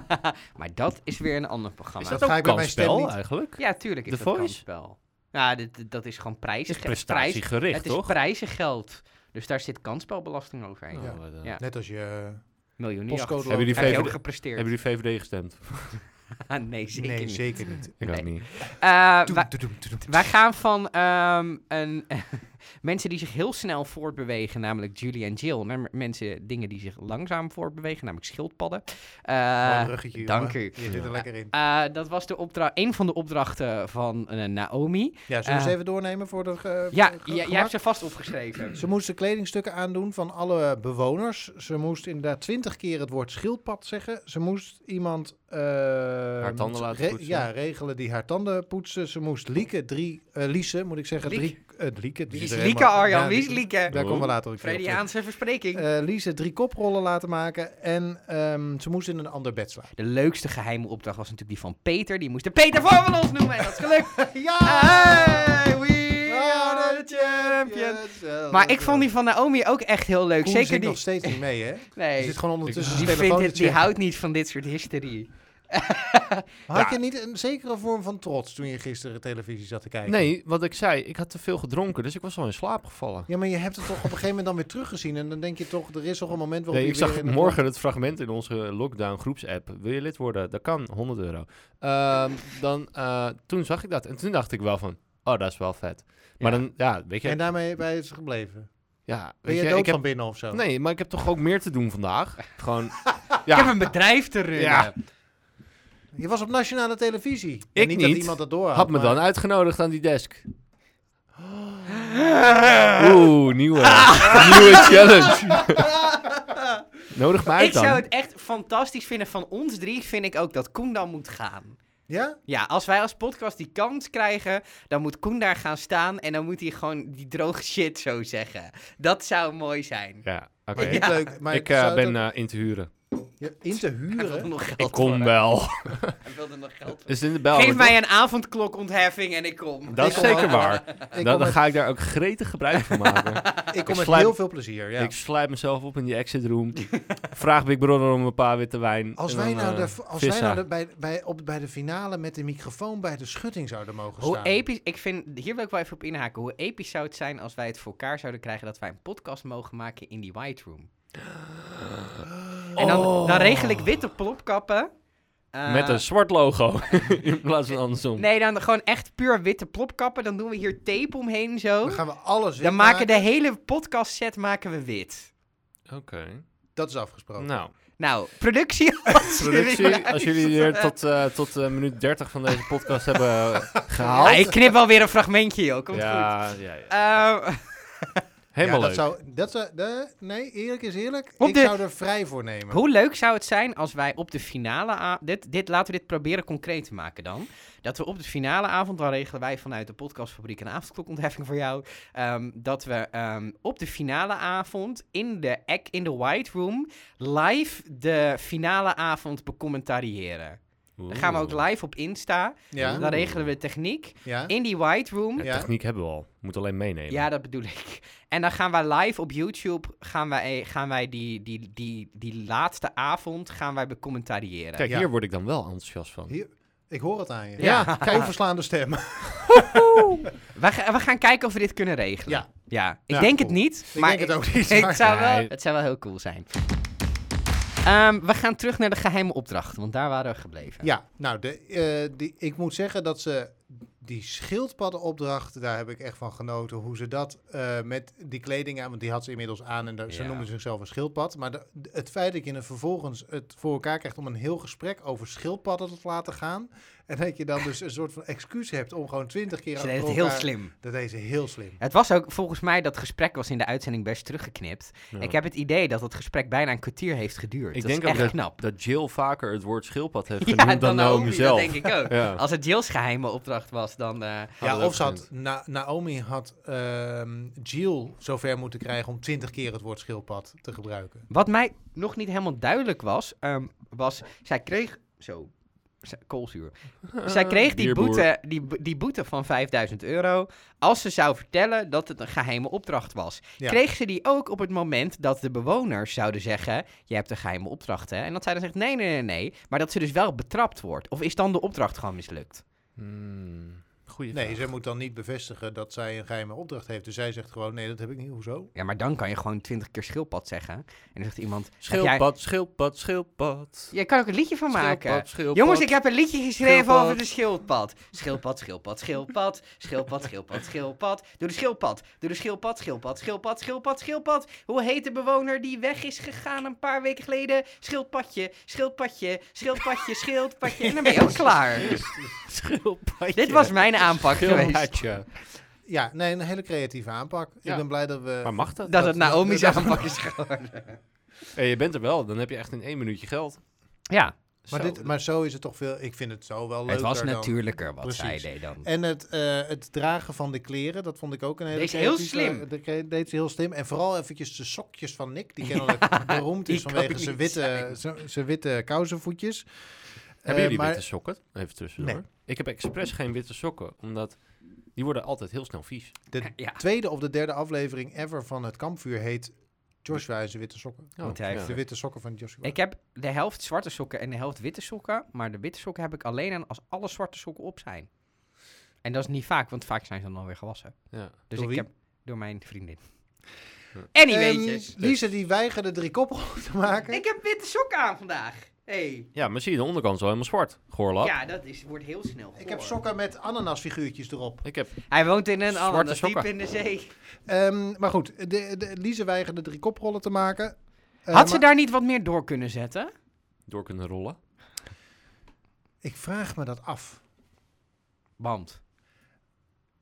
S1: maar dat is weer een ander programma.
S3: Is
S2: dat
S3: dat ook
S2: ik bij mijn stem
S3: kansspel
S2: niet-
S3: eigenlijk?
S1: Ja, tuurlijk is
S3: The
S1: dat
S3: Voice?
S1: kansspel. Ja, dit, dat is gewoon
S3: Het
S1: prijzen.
S3: is prestatiegericht,
S1: Het is
S3: toch?
S1: prijzengeld. Dus daar zit kansspelbelasting overheen.
S3: Oh,
S2: Ja.
S3: eh.
S1: Ja.
S2: Net als je... Postcode
S3: Hebben jullie
S1: je ook
S3: VVD,
S1: gepresteerd?
S3: hebben jullie VVD gestemd?
S1: Ah, nee, zeker
S2: nee,
S1: niet.
S2: zeker niet.
S3: Ik
S1: Nee.
S3: ook niet.
S1: Eh,
S2: Doem,
S1: wij-
S2: doem, doem, doem.
S1: wij gaan van ehm, een, mensen die zich heel snel voortbewegen, namelijk Julie en Jill, mensen, dingen die zich langzaam voortbewegen, namelijk schildpadden. Eh, dank
S2: jongen.
S1: u.
S2: Je zit er lekker in.
S1: eh, dat was de opdracht, een van de opdrachten van eh, Naomi.
S2: Ja, zullen we ze even doornemen voor de... ge-
S1: Ja,
S2: ge-
S1: jij hebt ze vast opgeschreven.
S2: Ze moesten kledingstukken aandoen van alle bewoners. Ze moest inderdaad twintig keer het woord schildpad zeggen. Ze moest iemand... eh,
S3: Haar tanden laten
S2: re-
S3: poetsen.
S2: Ja, regelen die haar tanden poetsen. Ze moest Lieke drie... Liese, moet ik zeggen.
S1: Lieke.
S2: Drie, Lieke. die
S1: Wie is Lieke,
S2: helemaal-
S1: Arjan?
S2: Ja,
S1: Wie is
S2: die-
S1: Lieke?
S2: Daar komen we later ook weer op terug.
S1: Freudiaanse verspreking.
S2: Eh Liese drie koprollen laten maken. En ehm, ze moest in een ander bed slapen.
S1: de leukste geheime opdracht was natuurlijk die van Peter. Die moest de Peter voor van ons noemen. En dat is gelukt.
S2: ja!
S1: Hey, we are the champions. Maar ik vond die van Naomi ook echt heel leuk.
S2: Koen
S1: Zeker die...
S2: nog steeds niet mee, hè?
S1: Nee,
S2: Je zit gewoon ondertussen
S1: die,
S2: zijn
S1: vindt het, die houdt niet van dit soort hysterie.
S2: Had
S3: Ja.
S2: je niet een zekere vorm van trots toen je gisteren televisie zat te kijken?
S3: Nee, wat ik zei, ik had te veel gedronken, dus ik was al in slaap gevallen.
S2: Ja, maar je hebt het toch op een gegeven moment dan weer teruggezien. En dan denk je toch, er is toch een moment waarop
S3: Nee,
S2: je
S3: ik zag morgen het fragment in onze lockdown groepsapp. Wil je lid worden? Dat kan, 100 euro. Ehm, dan, eh, toen zag ik dat en toen dacht ik wel van, oh, dat is wel vet. Maar
S1: Ja.
S3: dan, ja, weet je,
S2: En daarmee ben je gebleven.
S3: ja,
S2: Ben
S3: weet
S2: je
S3: je,
S2: dood
S3: ik heb,
S2: van binnen of zo?
S3: nee, maar ik heb toch ook meer te doen vandaag. Gewoon,
S1: Ik heb
S3: ja,
S1: een bedrijf te runnen.
S3: Ja.
S2: Je was op nationale televisie. En
S3: Ik
S2: niet, dat iemand dat door had.
S3: had me
S2: maar-
S3: dan uitgenodigd aan die desk. Oeh, nieuwe, nieuwe challenge. Nodig me uit
S1: Ik zou
S3: dan.
S1: het echt fantastisch vinden van ons drie. Vind ik ook dat Koen dan moet gaan.
S2: Ja?
S1: Ja, als wij als podcast die kans krijgen, dan moet Koen daar gaan staan en dan moet hij gewoon die droge shit zo zeggen. Dat zou mooi zijn.
S3: Ja, oké.
S2: Maar
S3: Ik eh, ben eh, in te huren.
S2: Ja, in te huren?
S1: nog geld
S3: Ik kom
S1: voor.
S3: wel.
S1: Hij wilde nog geld voor.
S3: Is in de bel.
S1: Geef mij een avondklokontheffing en ik kom.
S3: Dat is
S2: Ik
S3: zeker
S2: wel.
S3: waar.
S2: Ik
S3: Dan,
S2: kom,
S3: dan
S2: met,
S3: ga ik daar ook gretig gebruik van maken.
S2: ik kom met heel veel plezier. Ja.
S3: Ik sluit mezelf op in die exit room. Vraag Big Brother om een paar witte wijn.
S2: Als wij
S3: dan,
S2: nou,
S3: eh,
S2: de, als wij nou de, bij, bij, op, bij de finale met de microfoon bij de schutting zouden mogen
S1: Hoe
S2: staan.
S1: episch, ik vind, hier wil ik wel even op inhaken. Hoe episch zou het zijn als wij het voor elkaar zouden krijgen dat wij een podcast mogen maken in die White Room? En dan,
S3: Oh.
S1: dan regel ik witte plopkappen. eh,
S3: Met een zwart logo. in plaats van andersom.
S1: Nee, dan gewoon echt puur witte plopkappen. Dan doen we hier tape omheen zo.
S2: Dan gaan we alles wit
S1: Dan maken de hele podcast set maken we wit.
S3: Oké.
S2: Dat is afgesproken.
S3: Nou,
S1: Nou, productie.
S3: productie. Als jullie er tot, eh, tot eh, minuut 30 van deze podcast hebben eh, gehaald.
S1: Ja, ik knip wel weer een fragmentje, joh. Komt goed.
S3: ja, ja, ja.
S1: Eh,
S3: Helemaal
S2: ja,
S3: leuk.
S2: dat zou, dat zou, de, nee, eerlijk is eerlijk.
S1: Op
S2: ik
S1: de-
S2: zou er vrij voor nemen.
S1: hoe leuk zou het zijn als wij op de finale avond... Dit, dit, laten we dit proberen concreet te maken dan. Dat we op de finale avond, dan regelen wij vanuit de podcastfabriek een avondklokontheffing voor jou. ehm, dat we ehm, op de finale avond in de, in de White Room live de finale avond becommentariëren. Dan gaan we ook live op Insta.
S2: Ja,
S1: Dan regelen we techniek.
S2: ja.
S1: In die White Room.
S3: Ja,
S2: Ja.
S3: Techniek hebben we al. Moet alleen meenemen.
S1: Ja, dat bedoel ik. En dan gaan wij live op YouTube, gaan wij, gaan wij die, die, die, die laatste avond gaan wij becommentariëren.
S3: Kijk,
S2: Ja.
S3: hier word ik dan wel enthousiast van.
S2: Hier, ik hoor het aan je.
S1: Ja.
S2: Kijk, overslaande stem.
S1: We, ga- we gaan kijken of we dit kunnen regelen.
S2: Ja.
S1: Ja, ik
S2: Ja,
S1: denk
S2: cool.
S1: het niet,
S2: Ik
S1: maar
S2: denk het ook niet.
S1: het, zou wel, het zou wel heel cool zijn. Ehm, we gaan terug naar de geheime opdracht, want daar waren we gebleven.
S2: Ja, nou, de, eh, die, ik moet zeggen dat ze die schildpaddenopdracht, daar heb ik echt van genoten. Hoe ze dat eh, met die kleding aan, want die had ze inmiddels aan en daar- ze
S1: Ja.
S2: noemen zichzelf een schildpad. Maar de- het feit dat je er vervolgens het voor elkaar krijgt om een heel gesprek over schildpadden te laten gaan. En dat je dan dus een soort van excuus hebt om gewoon twintig keer
S1: Ze deed het heel slim.
S2: Dat deed ze heel slim.
S1: Het was ook, volgens mij, dat gesprek was in de uitzending best teruggeknipt.
S3: Ja.
S1: Ik heb het idee dat het gesprek bijna een kwartier heeft geduurd.
S3: Ik
S1: dat
S3: denk
S1: is
S3: ook
S1: echt
S3: dat,
S1: knap.
S3: dat Jill vaker het woord schildpad heeft
S1: Ja,
S3: genoemd dan Naomi zelf.
S1: dat denk ik ook.
S3: Ja.
S1: Als het Jill's geheime opdracht was, dan... eh,
S2: Ja, of ze had, Na- Naomi had ehm Jill zover moeten krijgen om twintig keer het woord schildpad te gebruiken.
S1: Wat mij nog niet helemaal duidelijk was, ehm, was... Zij kreeg... Zo... z- Koolzuur. Zij kreeg die boete, die, die boete van 5000 euro als ze zou vertellen dat het een geheime opdracht was.
S2: Ja.
S1: Kreeg ze die ook op het moment dat de bewoners zouden zeggen: Je hebt een geheime opdracht, hè? En dat zij dan zegt: Nee, nee, nee, nee. Maar dat ze dus wel betrapt wordt. Of is dan de opdracht gewoon mislukt?
S3: Hmm, goeie
S2: Nee,
S3: vraag.
S2: zij moet dan niet bevestigen dat zij een geheime opdracht heeft. Dus zij zegt gewoon, nee, dat heb ik niet. Hoezo?
S1: Ja, maar dan kan je gewoon twintig keer schildpad zeggen. En dan zegt iemand:
S3: Schildpad, schildpad, schildpad.
S1: Jij, je kan ook een liedje van maken.
S3: Schildpad, schildpad.
S1: Jongens, ik heb een liedje geschreven
S3: Schildpad.
S1: over de schildpad. Schildpad, schildpad, schildpad. Schildpad, schildpad, schildpad. Doe de schildpad. Doe de schildpad, schildpad, schildpad, schildpad, schildpad. Hoe heet de bewoner die weg is gegaan een paar weken geleden? Schildpadje, schildpadje, schildpadje, schildpadje. En dan ben je ook klaar.
S3: Schildpadje.
S1: Dit was mijn aanpak geweest.
S2: Ja, nee, een hele creatieve aanpak.
S3: Ja.
S2: Ik ben blij dat we...
S3: Maar mag dat?
S1: Dat het Naomi's
S2: dat-
S1: aanpak is geworden.
S3: Hey, je bent er wel, dan heb je echt in één minuutje geld.
S1: Ja,
S2: Maar,
S3: Zo.
S2: dit, maar zo is het toch veel... Ik vind het zo wel leuk.
S1: het was natuurlijker wat zij
S2: Precies.
S1: deed dan.
S2: En het, eh, het dragen van de kleren, dat vond ik ook een hele
S1: Deed ze heel slim.
S2: De, deed ze heel slim. En vooral eventjes de sokjes van Nick, die kennelijk beroemd is vanwege zijn witte,
S1: zijn
S2: witte kousenvoetjes.
S3: Hebben
S2: Eh,
S3: jullie
S2: maar-
S3: witte sokken? Even tussendoor.
S2: Nee.
S3: Ik heb expres geen witte sokken, omdat die worden altijd heel snel vies.
S2: De
S1: Ja.
S2: tweede of de derde aflevering ever van het kampvuur heet Joshua en zijn witte sokken.
S1: Want hij heeft
S2: De witte sokken van Joshua.
S1: Ik heb de helft zwarte sokken en de helft witte sokken. Maar de witte sokken heb ik alleen aan als alle zwarte sokken op zijn. En dat is niet vaak, want vaak zijn ze dan alweer gewassen.
S3: Ja.
S1: Dus
S2: Door
S1: ik
S2: wie?
S1: heb door mijn vriendin.
S3: Ja.
S1: Anyweetjes.
S2: Ehm, Lise die weigerde drie koppel te maken.
S1: ik heb witte sokken aan vandaag. Hey.
S3: ja, maar zie je, de onderkant is al helemaal zwart. Goorlap.
S1: Ja, dat is, wordt heel snel.
S2: Ik heb sokken met ananasfiguurtjes erop.
S3: Ik heb...
S1: Hij woont in een
S3: Zwarte
S1: ananas diep in de zee.
S2: Ehm, maar goed, de, de, Lise weigerde drie koprollen te maken. Eh,
S1: Had ze
S2: maar
S1: daar niet wat meer door kunnen zetten?
S3: door kunnen rollen.
S2: Ik vraag me dat af.
S1: Want.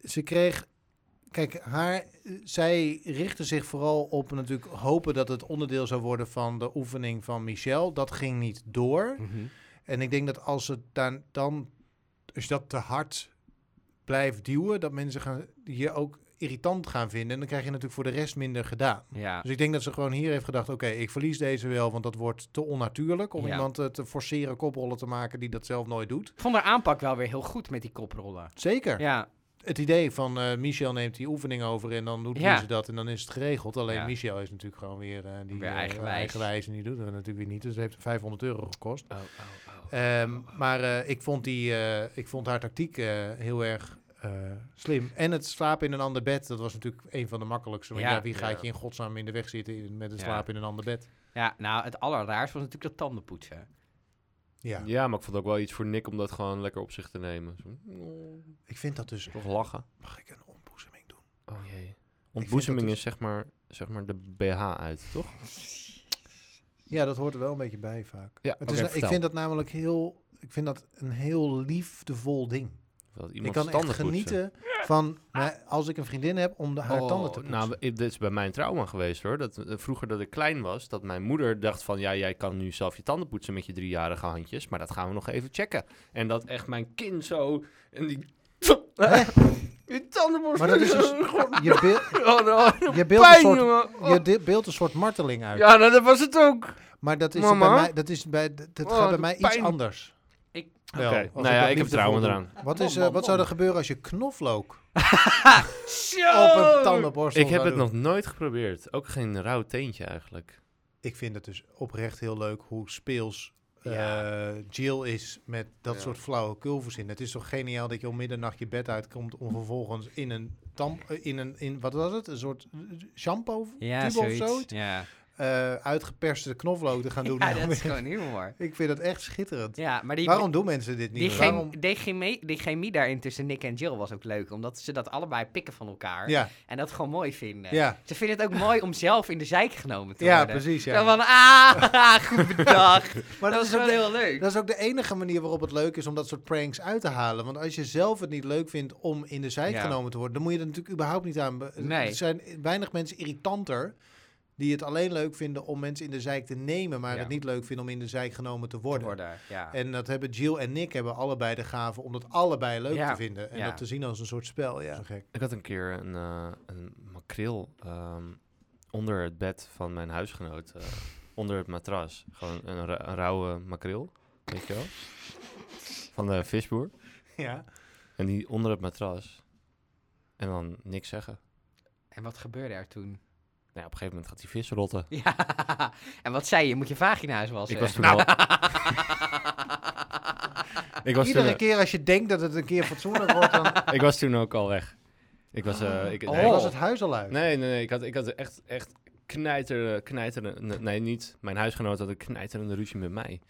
S2: Ze kreeg... Kijk, haar, zij richtte zich vooral op natuurlijk hopen dat het onderdeel zou worden van de oefening van Michel. Dat ging niet door. En ik denk dat als het dan, dan als je dat te hard blijft duwen, dat mensen gaan, je ook irritant gaan vinden. En dan krijg je natuurlijk voor de rest minder gedaan.
S1: Ja.
S2: Dus ik denk dat ze gewoon hier heeft gedacht, oké, ik verlies deze wel, want dat wordt te onnatuurlijk om
S1: Ja.
S2: iemand eh, te forceren koprollen te maken die dat zelf nooit doet.
S1: Ik vond haar aanpak wel weer heel goed met die koprollen.
S2: Zeker.
S1: Ja,
S2: Het idee van eh, Michel neemt die oefening over en dan doet
S1: Ja.
S2: ze dat en dan is het geregeld. Alleen
S1: Ja.
S2: Michel is natuurlijk gewoon weer, eh, die,
S1: Weer
S2: eh,
S1: eigenwijs.
S2: eigenwijs en die doet het natuurlijk weer niet. Dus het heeft 500 euro gekost.
S3: Oh, oh, oh.
S2: Ehm, maar ik, vond die, ik vond haar tactiek heel erg slim. En het slapen in een ander bed, dat was natuurlijk een van de makkelijkste. Want
S1: Ja.
S2: ja, wie gaat je in godsnaam in de weg zitten met het slapen in een ander bed?
S1: ja, nou, het allerraarste was natuurlijk dat tandenpoetsen.
S2: Ja,
S3: Ja, maar ik vond het ook wel iets voor Nick om dat gewoon lekker op zich te nemen. Zo, oh,
S2: ik vind dat dus...
S3: toch lachen.
S2: Mag ik een ontboezeming doen?
S3: Oh jee.
S2: dat
S3: Ontboezeming
S2: dus-
S3: is zeg maar, zeg maar de BH uit, toch?
S2: Ja, dat hoort er wel een beetje bij vaak.
S3: Ja,
S2: Het is, ik vind dat namelijk heel... Ik vind dat een heel liefdevol ding.
S3: Dat
S2: Ik kan echt
S3: poetsen.
S2: genieten van... Maar als ik een vriendin heb, om de, haar
S3: Oh,
S2: tanden te poetsen.
S3: Nou, dit is bij mijn trauma geweest hoor. Dat, eh, vroeger dat ik klein was, dat mijn moeder dacht van... Ja, jij kan nu zelf je tanden poetsen met je driejarige handjes. Maar dat gaan we nog even checken. En dat echt mijn kind zo... En die... Je tandenborstel.
S2: Maar dat is dus... Je, beeld,
S3: Oh, nou,
S2: je beeld een
S3: pijn,
S2: soort...
S3: jongen. Oh.
S2: Je de- beeldt een soort marteling uit.
S3: Ja, nou, dat was het ook.
S2: Maar dat is
S3: Mama?
S2: bij mij, dat is bij, dat
S3: Oh,
S2: gaat bij
S3: de
S2: mij iets anders.
S1: Ik-
S3: Oké, nou ja, ik heb
S2: liefdevol
S3: trouwen
S2: doe.
S3: eraan.
S2: Wat, is, eh, wat zou er gebeuren als je knoflook op een tandenborstel
S3: Ik heb het
S2: doen?
S3: nog nooit geprobeerd. Ook geen rauw teentje eigenlijk.
S2: Ik vind het dus oprecht heel leuk hoe speels eh,
S1: Ja.
S2: Jill is met dat
S3: Ja.
S2: soort flauwe verzin. Het is toch geniaal dat je om middernacht je bed uitkomt om vervolgens in een tam, eh, in een, in, wat was het? Een soort eh, shampoo
S1: Ja,
S2: tube of
S1: zoiets.
S2: zoiets.
S1: Ja.
S2: Eh, uitgeperste knoflook te gaan doen.
S1: Ja, dat is gewoon humor.
S2: Ik vind dat echt schitterend.
S1: Ja, maar die,
S2: Waarom doen mensen dit niet?
S1: die, chem-
S2: Waarom?
S1: die, chemie, die chemie daarin tussen Nick en Jill was ook leuk. Omdat ze dat allebei pikken van elkaar.
S2: Ja,
S1: En dat gewoon mooi vinden.
S2: ja.
S1: Ze vinden het ook mooi om zelf in de zijk genomen te
S2: ja
S1: worden.
S2: precies.
S1: Zo
S2: Ja.
S1: van, ah, goed bedacht.
S2: Maar
S1: dat
S2: dat
S1: is wel
S2: de,
S1: heel leuk.
S2: dat is ook de enige manier waarop het leuk is om dat soort pranks uit te halen. Want als je zelf het niet leuk vindt om in de zijk
S1: Ja.
S2: genomen te worden, dan moet je er natuurlijk überhaupt niet aan.
S1: Nee.
S2: Er zijn weinig mensen irritanter die het alleen leuk vinden om mensen in de zijk te nemen, maar
S1: Ja.
S2: het niet leuk vinden om in de zijk genomen te
S1: Te
S2: worden.
S1: Ja.
S2: En dat hebben Jill en Nick hebben allebei de gave om dat allebei leuk
S1: Ja.
S2: te vinden. En
S1: Ja.
S2: dat te zien als een soort spel. Ja, gek.
S3: Ik had een keer een, eh, een makreel ehm, onder het bed van mijn huisgenoot. eh, onder het matras. Gewoon een, ra- een rauwe makreel. Weet je wel? Van de visboer.
S2: Ja.
S3: En die onder het matras. En dan niks zeggen.
S1: En wat gebeurde er toen?
S3: Nou, op een gegeven moment gaat die vis rotten.
S1: Ja, en wat zei je? Moet je vagina's wassen?
S3: Ik was toen al... ik, was toen,
S2: Iedere keer als je denkt dat het een keer fatsoenlijk wordt, dan
S3: ik was toen ook al weg. Ik was... eh ik,
S1: Oh.
S3: nee,
S2: was het huis al uit.
S3: Nee, nee, nee. Ik had, ik had echt, echt knijter, knijterende... Nee, niet. Mijn huisgenoot had een knijterende ruzie met mij.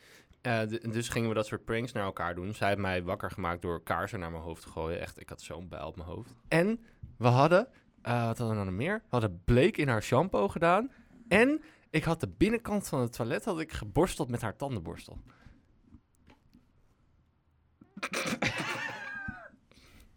S3: Eh, dus gingen we dat soort pranks naar elkaar doen. Zij heeft mij wakker gemaakt door kaarsen naar mijn hoofd te gooien. Echt, ik had zo'n bijl op mijn hoofd. En we hadden... eh, wat hadden we nou nog meer? We hadden bleek in haar shampoo gedaan. En ik had de binnenkant van het toilet had ik geborsteld met haar tandenborstel.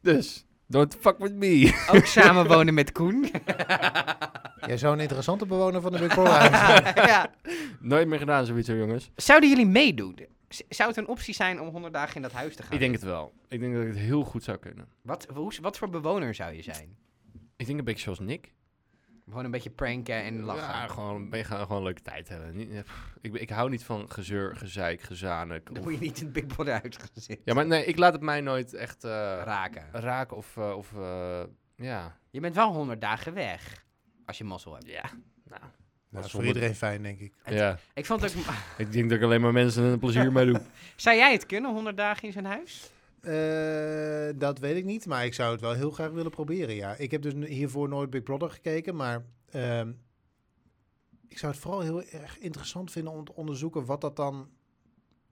S3: dus, don't fuck with me.
S1: Ook samenwonen met Koen.
S2: Jij zou een interessante bewoner van de Big Brother zijn.
S1: ja.
S3: Nooit meer gedaan zoiets hoor, jongens.
S1: Zouden jullie meedoen? Z- Zou het een optie zijn om 100 dagen in dat huis te gaan?
S3: Ik denk het wel. Ik denk dat ik het heel goed zou kunnen.
S1: Wat, hoe, wat voor bewoner zou je zijn?
S3: Ik denk een beetje zoals Nick.
S1: Gewoon een beetje pranken en lachen.
S3: Ja, gewoon, ben je gaan gewoon een leuke tijd hebben. Niet, pff, ik, ben- ik hou niet van gezeur, gezeik, gezanik.
S1: Dan
S3: of-
S1: je niet in het Big Brother zitten.
S3: Ja, maar nee, ik laat het mij nooit echt eh,
S1: Raken.
S3: raken of, eh, of eh, ja.
S1: Je bent wel 100 dagen weg. Als je mazzel hebt.
S3: Ja, nou.
S2: Dat is voor iedereen fijn, denk ik.
S1: Het-
S3: ja.
S1: Ik vond het ook...
S3: Ik denk dat ik alleen maar mensen een plezier mee doe.
S1: Zou jij het kunnen, 100 dagen in zijn huis?
S2: Eh, dat weet ik niet, maar ik zou het wel heel graag willen proberen, ja. Ik heb dus hiervoor nooit Big Brother gekeken, maar ehm, ik zou het vooral heel erg interessant vinden om te onderzoeken wat dat dan,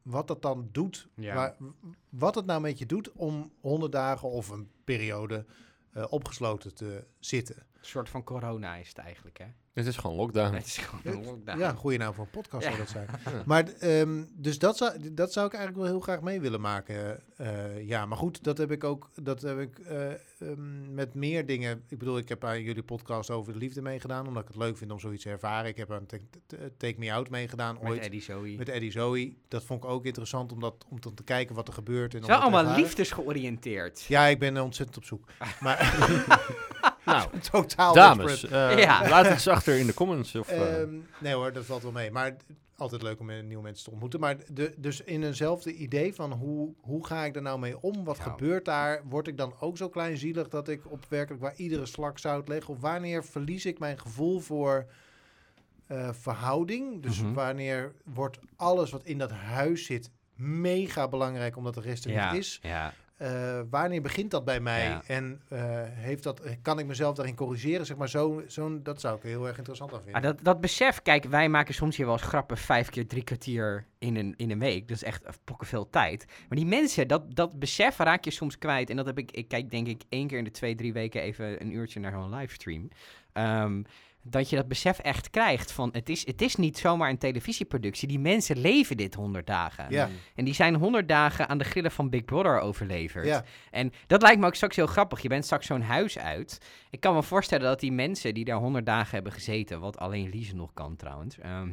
S2: wat dat dan doet.
S1: Ja.
S2: Waar- w- wat het nou met je doet om 100 dagen of een periode eh, opgesloten te zitten.
S1: Een soort van corona is het eigenlijk, hè?
S3: Het is gewoon lockdown.
S1: Het is gewoon een lockdown.
S2: Ja, goede naam voor een podcast zou dat zijn. Maar ehm, dus dat zou, dat zou ik eigenlijk wel heel graag mee willen maken. eh, ja, maar goed, dat heb ik ook dat heb ik, eh, ehm, met meer dingen. Ik bedoel, ik heb aan jullie podcast over de liefde meegedaan, omdat ik het leuk vind om zoiets te ervaren. Ik heb aan Take, Take Me Out meegedaan
S1: Met
S2: ooit.
S1: Eddie Zoe.
S2: Met Eddie Zoe. Dat vond ik ook interessant om, dat, om dan te kijken wat er gebeurt. En te
S1: allemaal liefdesgeoriënteerd.
S2: Ja, ik ben ontzettend op zoek. Maar
S3: nou,
S2: totaal
S3: dames, eh,
S1: Ja.
S3: laat het eens achter in de comments. Of, eh,
S2: Ehm, nee hoor, dat valt wel mee. Maar altijd leuk om nieuwe mensen te ontmoeten. Maar de, dus in eenzelfde idee van hoe, hoe ga ik er nou mee om? Wat
S1: Ja.
S2: gebeurt daar? Word ik dan ook zo kleinzielig dat ik op werkelijk waar iedere slak zout leg? Of wanneer verlies ik mijn gevoel voor eh, verhouding? Dus
S1: Mhm.
S2: wanneer wordt alles wat in dat huis zit mega belangrijk omdat de rest er
S1: ja.
S2: niet is?
S1: Ja.
S2: Eh, wanneer begint dat bij mij?
S1: Ja.
S2: En eh, heeft dat, kan ik mezelf daarin corrigeren? Zeg maar, zo, zo'n dat zou ik heel erg interessant aan vinden.
S1: Ah, dat, dat besef, kijk, wij maken soms hier wel eens grappen vijf keer drie kwartier in een, in een week. Dat is echt pokken veel tijd. Maar die mensen, dat, dat besef raak je soms kwijt. En dat heb ik, ik kijk denk ik één keer in de twee, drie weken even een uurtje naar zo'n livestream. Ehm, dat je dat besef echt krijgt van, het is, het is niet zomaar een televisieproductie. Die mensen leven dit honderd dagen.
S2: Ja.
S1: En die zijn honderd dagen aan de grillen van Big Brother overleverd.
S2: Ja.
S1: En dat lijkt me ook straks heel grappig. Je bent straks zo'n huis uit. Ik kan me voorstellen dat die mensen die daar honderd dagen hebben gezeten, wat alleen Lize nog kan trouwens, ehm,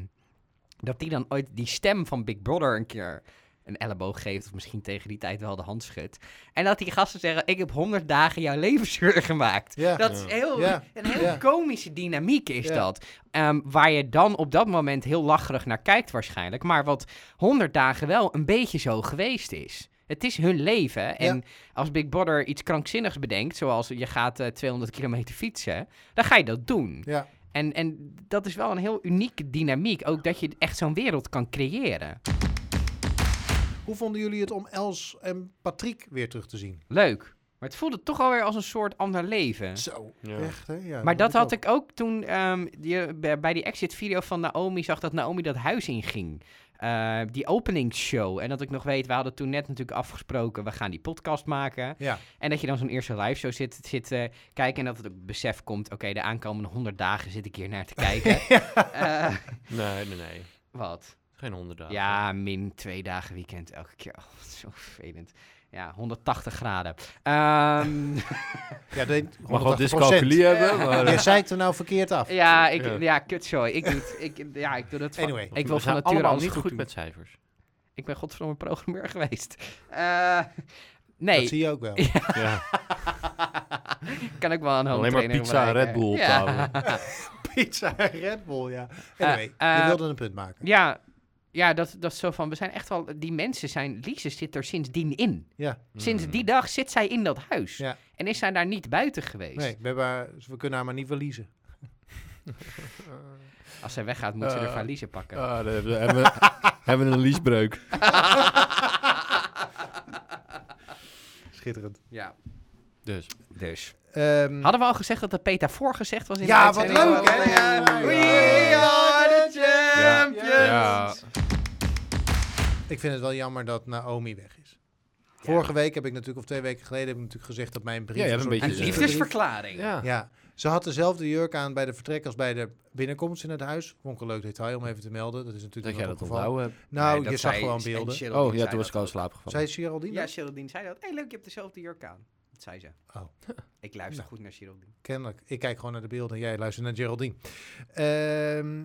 S1: dat die dan ooit die stem van Big Brother een keer een elleboog geeft, of misschien tegen die tijd wel de hand schudt. En dat die gasten zeggen, ik heb honderd dagen jouw levensvuur gemaakt.
S2: Ja.
S1: Dat is heel,
S2: Ja.
S1: een heel komische dynamiek is dat. Ehm, waar je dan op dat moment heel lacherig naar kijkt waarschijnlijk. Maar wat honderd dagen wel een beetje zo geweest is. Het is hun leven. En als Big Brother iets krankzinnigs bedenkt, zoals je gaat eh, 200 kilometer fietsen, dan ga je dat doen.
S2: Ja.
S1: En, en dat is wel een heel unieke dynamiek. Ook dat je echt zo'n wereld kan creëren.
S2: Hoe vonden jullie het om Els en Patrick weer terug te zien?
S1: Leuk. Maar het voelde toch alweer als een soort ander leven.
S2: Zo,
S3: Ja.
S2: echt hè? Ja,
S1: Maar dat had
S2: ook.
S1: ik ook toen ehm, die, bij die exit-video van Naomi zag dat Naomi dat huis inging. Eh, die openingsshow. En dat ik nog weet, we hadden toen net natuurlijk afgesproken, we gaan die podcast maken.
S2: Ja,
S1: En dat je dan zo'n eerste live show zit, zit eh, kijken en dat het ook besef komt, oké, de aankomende 100 dagen zit ik hier naar te kijken. Eh,
S3: Nee, nee, nee.
S1: wat?
S3: Geen honderd dagen.
S1: Ja, min twee dagen weekend elke keer. Oh, zo vervelend. Ja, 180 graden. Ehm,
S2: ja dat
S3: Mag wel
S2: 180%.
S3: dyscalculie hebben, maar...
S2: Je zeikt er nou verkeerd af.
S1: ja, ik,
S3: Ja.
S1: ja. kutzooi. Ik doe het. Ik, ja, ik doe dat van,
S2: Anyway.
S1: Ik wil van nature alles
S3: niet
S1: goed,
S3: met cijfers.
S1: Ik ben godverdomme programmeur geweest. Eh, nee.
S2: Dat zie je ook wel.
S3: Ja.
S1: kan ik wel een home
S3: Alleen maar pizza en. Red Bull
S1: ja.
S2: Pizza en Red Bull, ja. Anyway,
S1: eh,
S2: je wilde een punt maken.
S1: ja, ja dat, dat is zo van, we zijn echt wel, die mensen zijn, Lise zit er sindsdien in.
S2: Ja,
S1: Sinds die dag zit zij in dat huis.
S2: Ja.
S1: En is zij daar niet buiten geweest.
S2: nee, we, hebben haar- we kunnen haar maar niet verliezen.
S1: Als zij weggaat, moet ze
S3: Eh,
S1: de valise pakken.
S3: Ah, dan hebben we, hebben we, hebben we een liesbreuk.
S2: Schitterend.
S1: ja,
S3: Dus.
S1: dus.
S2: Ehm,
S1: Hadden we al gezegd dat de Peta voorgezegd was in
S2: Ja,
S1: de
S2: wat
S1: uitzending?
S2: leuk, hè?
S1: Ja.
S2: Ja.
S1: We are the champions!
S3: Ja.
S2: Ik vind het wel jammer dat Naomi weg is. Vorige week heb ik natuurlijk, of twee weken geleden, heb ik natuurlijk gezegd dat mijn brief...
S3: Ja, je hebt een
S1: Een liefdesverklaring.
S3: Ja.
S2: Ja, ze had dezelfde jurk aan bij de vertrek als bij de binnenkomst in het huis. Vond ik een leuk detail om even te melden. Dat is
S3: Dat
S2: natuurlijk
S3: jij
S2: nog
S3: dat onthouden hebt.
S2: Nou,
S1: Nee, dat
S2: je zag gewoon
S1: en
S2: beelden.
S3: Oh, ja, toen was ik
S1: dat
S3: al gevallen.
S2: Zei Geraldine
S1: Ja,
S2: dat?
S1: Geraldine zei dat. Hé, hey, leuk, je hebt dezelfde jurk aan. Dat zei ze.
S2: Oh.
S1: Ik luister
S2: Nou.
S1: goed naar Geraldine.
S2: Kennelijk. Ik kijk gewoon naar de beelden. Jij luistert naar Geraldine. Ehm,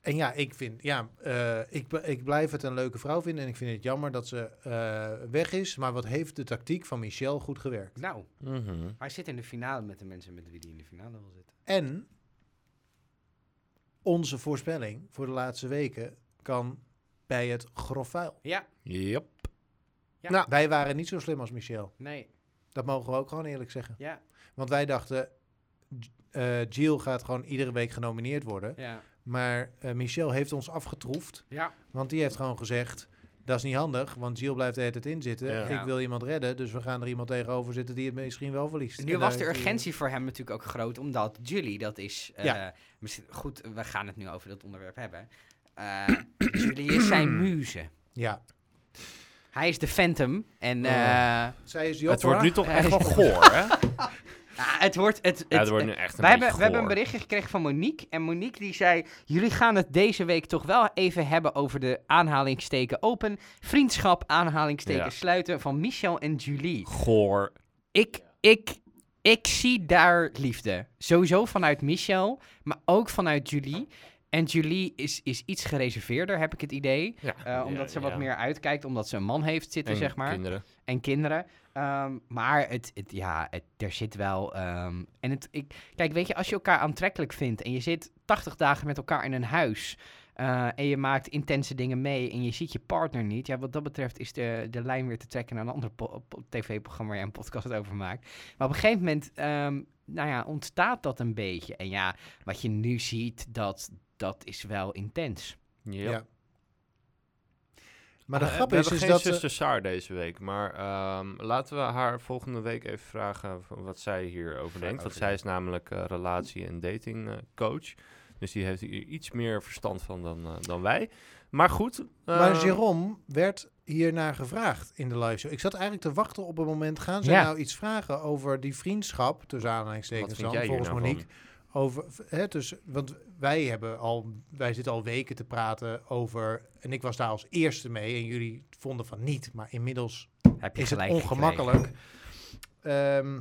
S2: en ja, ik vind, ja, eh, ik, ik blijf het een leuke vrouw vinden. En ik vind het jammer dat ze eh, weg is. Maar wat heeft de tactiek van Michel goed gewerkt?
S1: Nou,
S3: Mhm.
S1: hij zit in de finale met de mensen met wie hij in de finale wil zitten.
S2: En onze voorspelling voor de laatste weken kan bij het grof vuil.
S1: Ja,
S3: Yep.
S1: Ja.
S2: Nou, wij waren niet zo slim als Michel.
S1: nee,
S2: Dat mogen we ook gewoon eerlijk zeggen.
S1: ja,
S2: Want wij dachten, eh Jill gaat gewoon iedere week genomineerd worden.
S1: ja,
S2: Maar eh, Michel heeft ons afgetroefd.
S1: ja.
S2: Want die heeft gewoon gezegd, dat is niet handig. Want Jill blijft de hele tijd in zitten.
S3: Ja.
S2: Ik wil iemand redden, dus we gaan er iemand tegenover zitten die het misschien wel verliest.
S1: Nu
S2: En
S1: was de urgentie voor hem natuurlijk ook groot, omdat Julie, dat is... eh,
S2: Ja.
S1: goed, we gaan het nu over dat onderwerp hebben. Eh, Julie is zijn muze.
S2: Ja,
S1: Hij is de Phantom en...
S2: Oh.
S1: eh,
S2: zij is
S3: Het wordt nu toch echt wel goor, hè?
S1: ja, het wordt... Het,
S3: Ja, het wordt nu echt een
S1: Wij hebben, we hebben een berichtje gekregen van Monique. En Monique die zei: Jullie gaan het deze week toch wel even hebben over de aanhalingsteken open. Vriendschap, aanhalingsteken
S3: Ja.
S1: sluiten van Michel en Julie.
S3: Goor.
S1: Ik, ik, ik zie daar liefde. Sowieso vanuit Michel, maar ook vanuit Julie. En Julie is, is iets gereserveerder, heb ik het idee.
S3: Ja.
S1: Eh, omdat ze wat meer uitkijkt, omdat ze een man heeft zitten,
S3: En
S1: zeg maar
S3: kinderen.
S1: en kinderen. Ehm, maar het, het, ja, het, er zit wel. ehm, en het, ik, kijk, weet je, als je elkaar aantrekkelijk vindt en je zit 80 dagen met elkaar in een huis. eh, en je maakt intense dingen mee en je ziet je partner niet. Ja, wat dat betreft is de, de lijn weer te trekken naar een ander tv-programma waar je een podcast over maakt. Maar op een gegeven moment, ehm, nou ja, ontstaat dat een beetje. En ja, wat je nu ziet, dat, dat is wel intens.
S3: Yep.
S2: Ja. Maar de
S3: Eh,
S2: grap
S3: we
S2: is,
S3: hebben
S2: is
S3: geen
S2: dat ze...
S3: zuster Saar deze week, maar ehm, laten we haar volgende week even vragen wat zij hierover denkt. Want zij is namelijk eh, relatie- en datingcoach. dus die heeft hier iets meer verstand van dan, eh, dan wij. Maar goed.
S2: Maar
S3: ehm,
S2: Jérôme werd hiernaar gevraagd in de live show. Ik zat eigenlijk te wachten op een moment. Gaan ze
S1: Ja.
S2: nou iets vragen over die vriendschap, tussen
S3: wat
S2: aanhalingstekens
S3: vind
S2: dan, volgens
S3: nou
S2: Monique.
S3: van?
S2: Over, hè, dus, want wij hebben al, wij zitten al weken te praten over, en ik was daar als eerste mee en jullie vonden van niet, maar inmiddels
S1: Heb je
S2: is het ongemakkelijk. Ehm,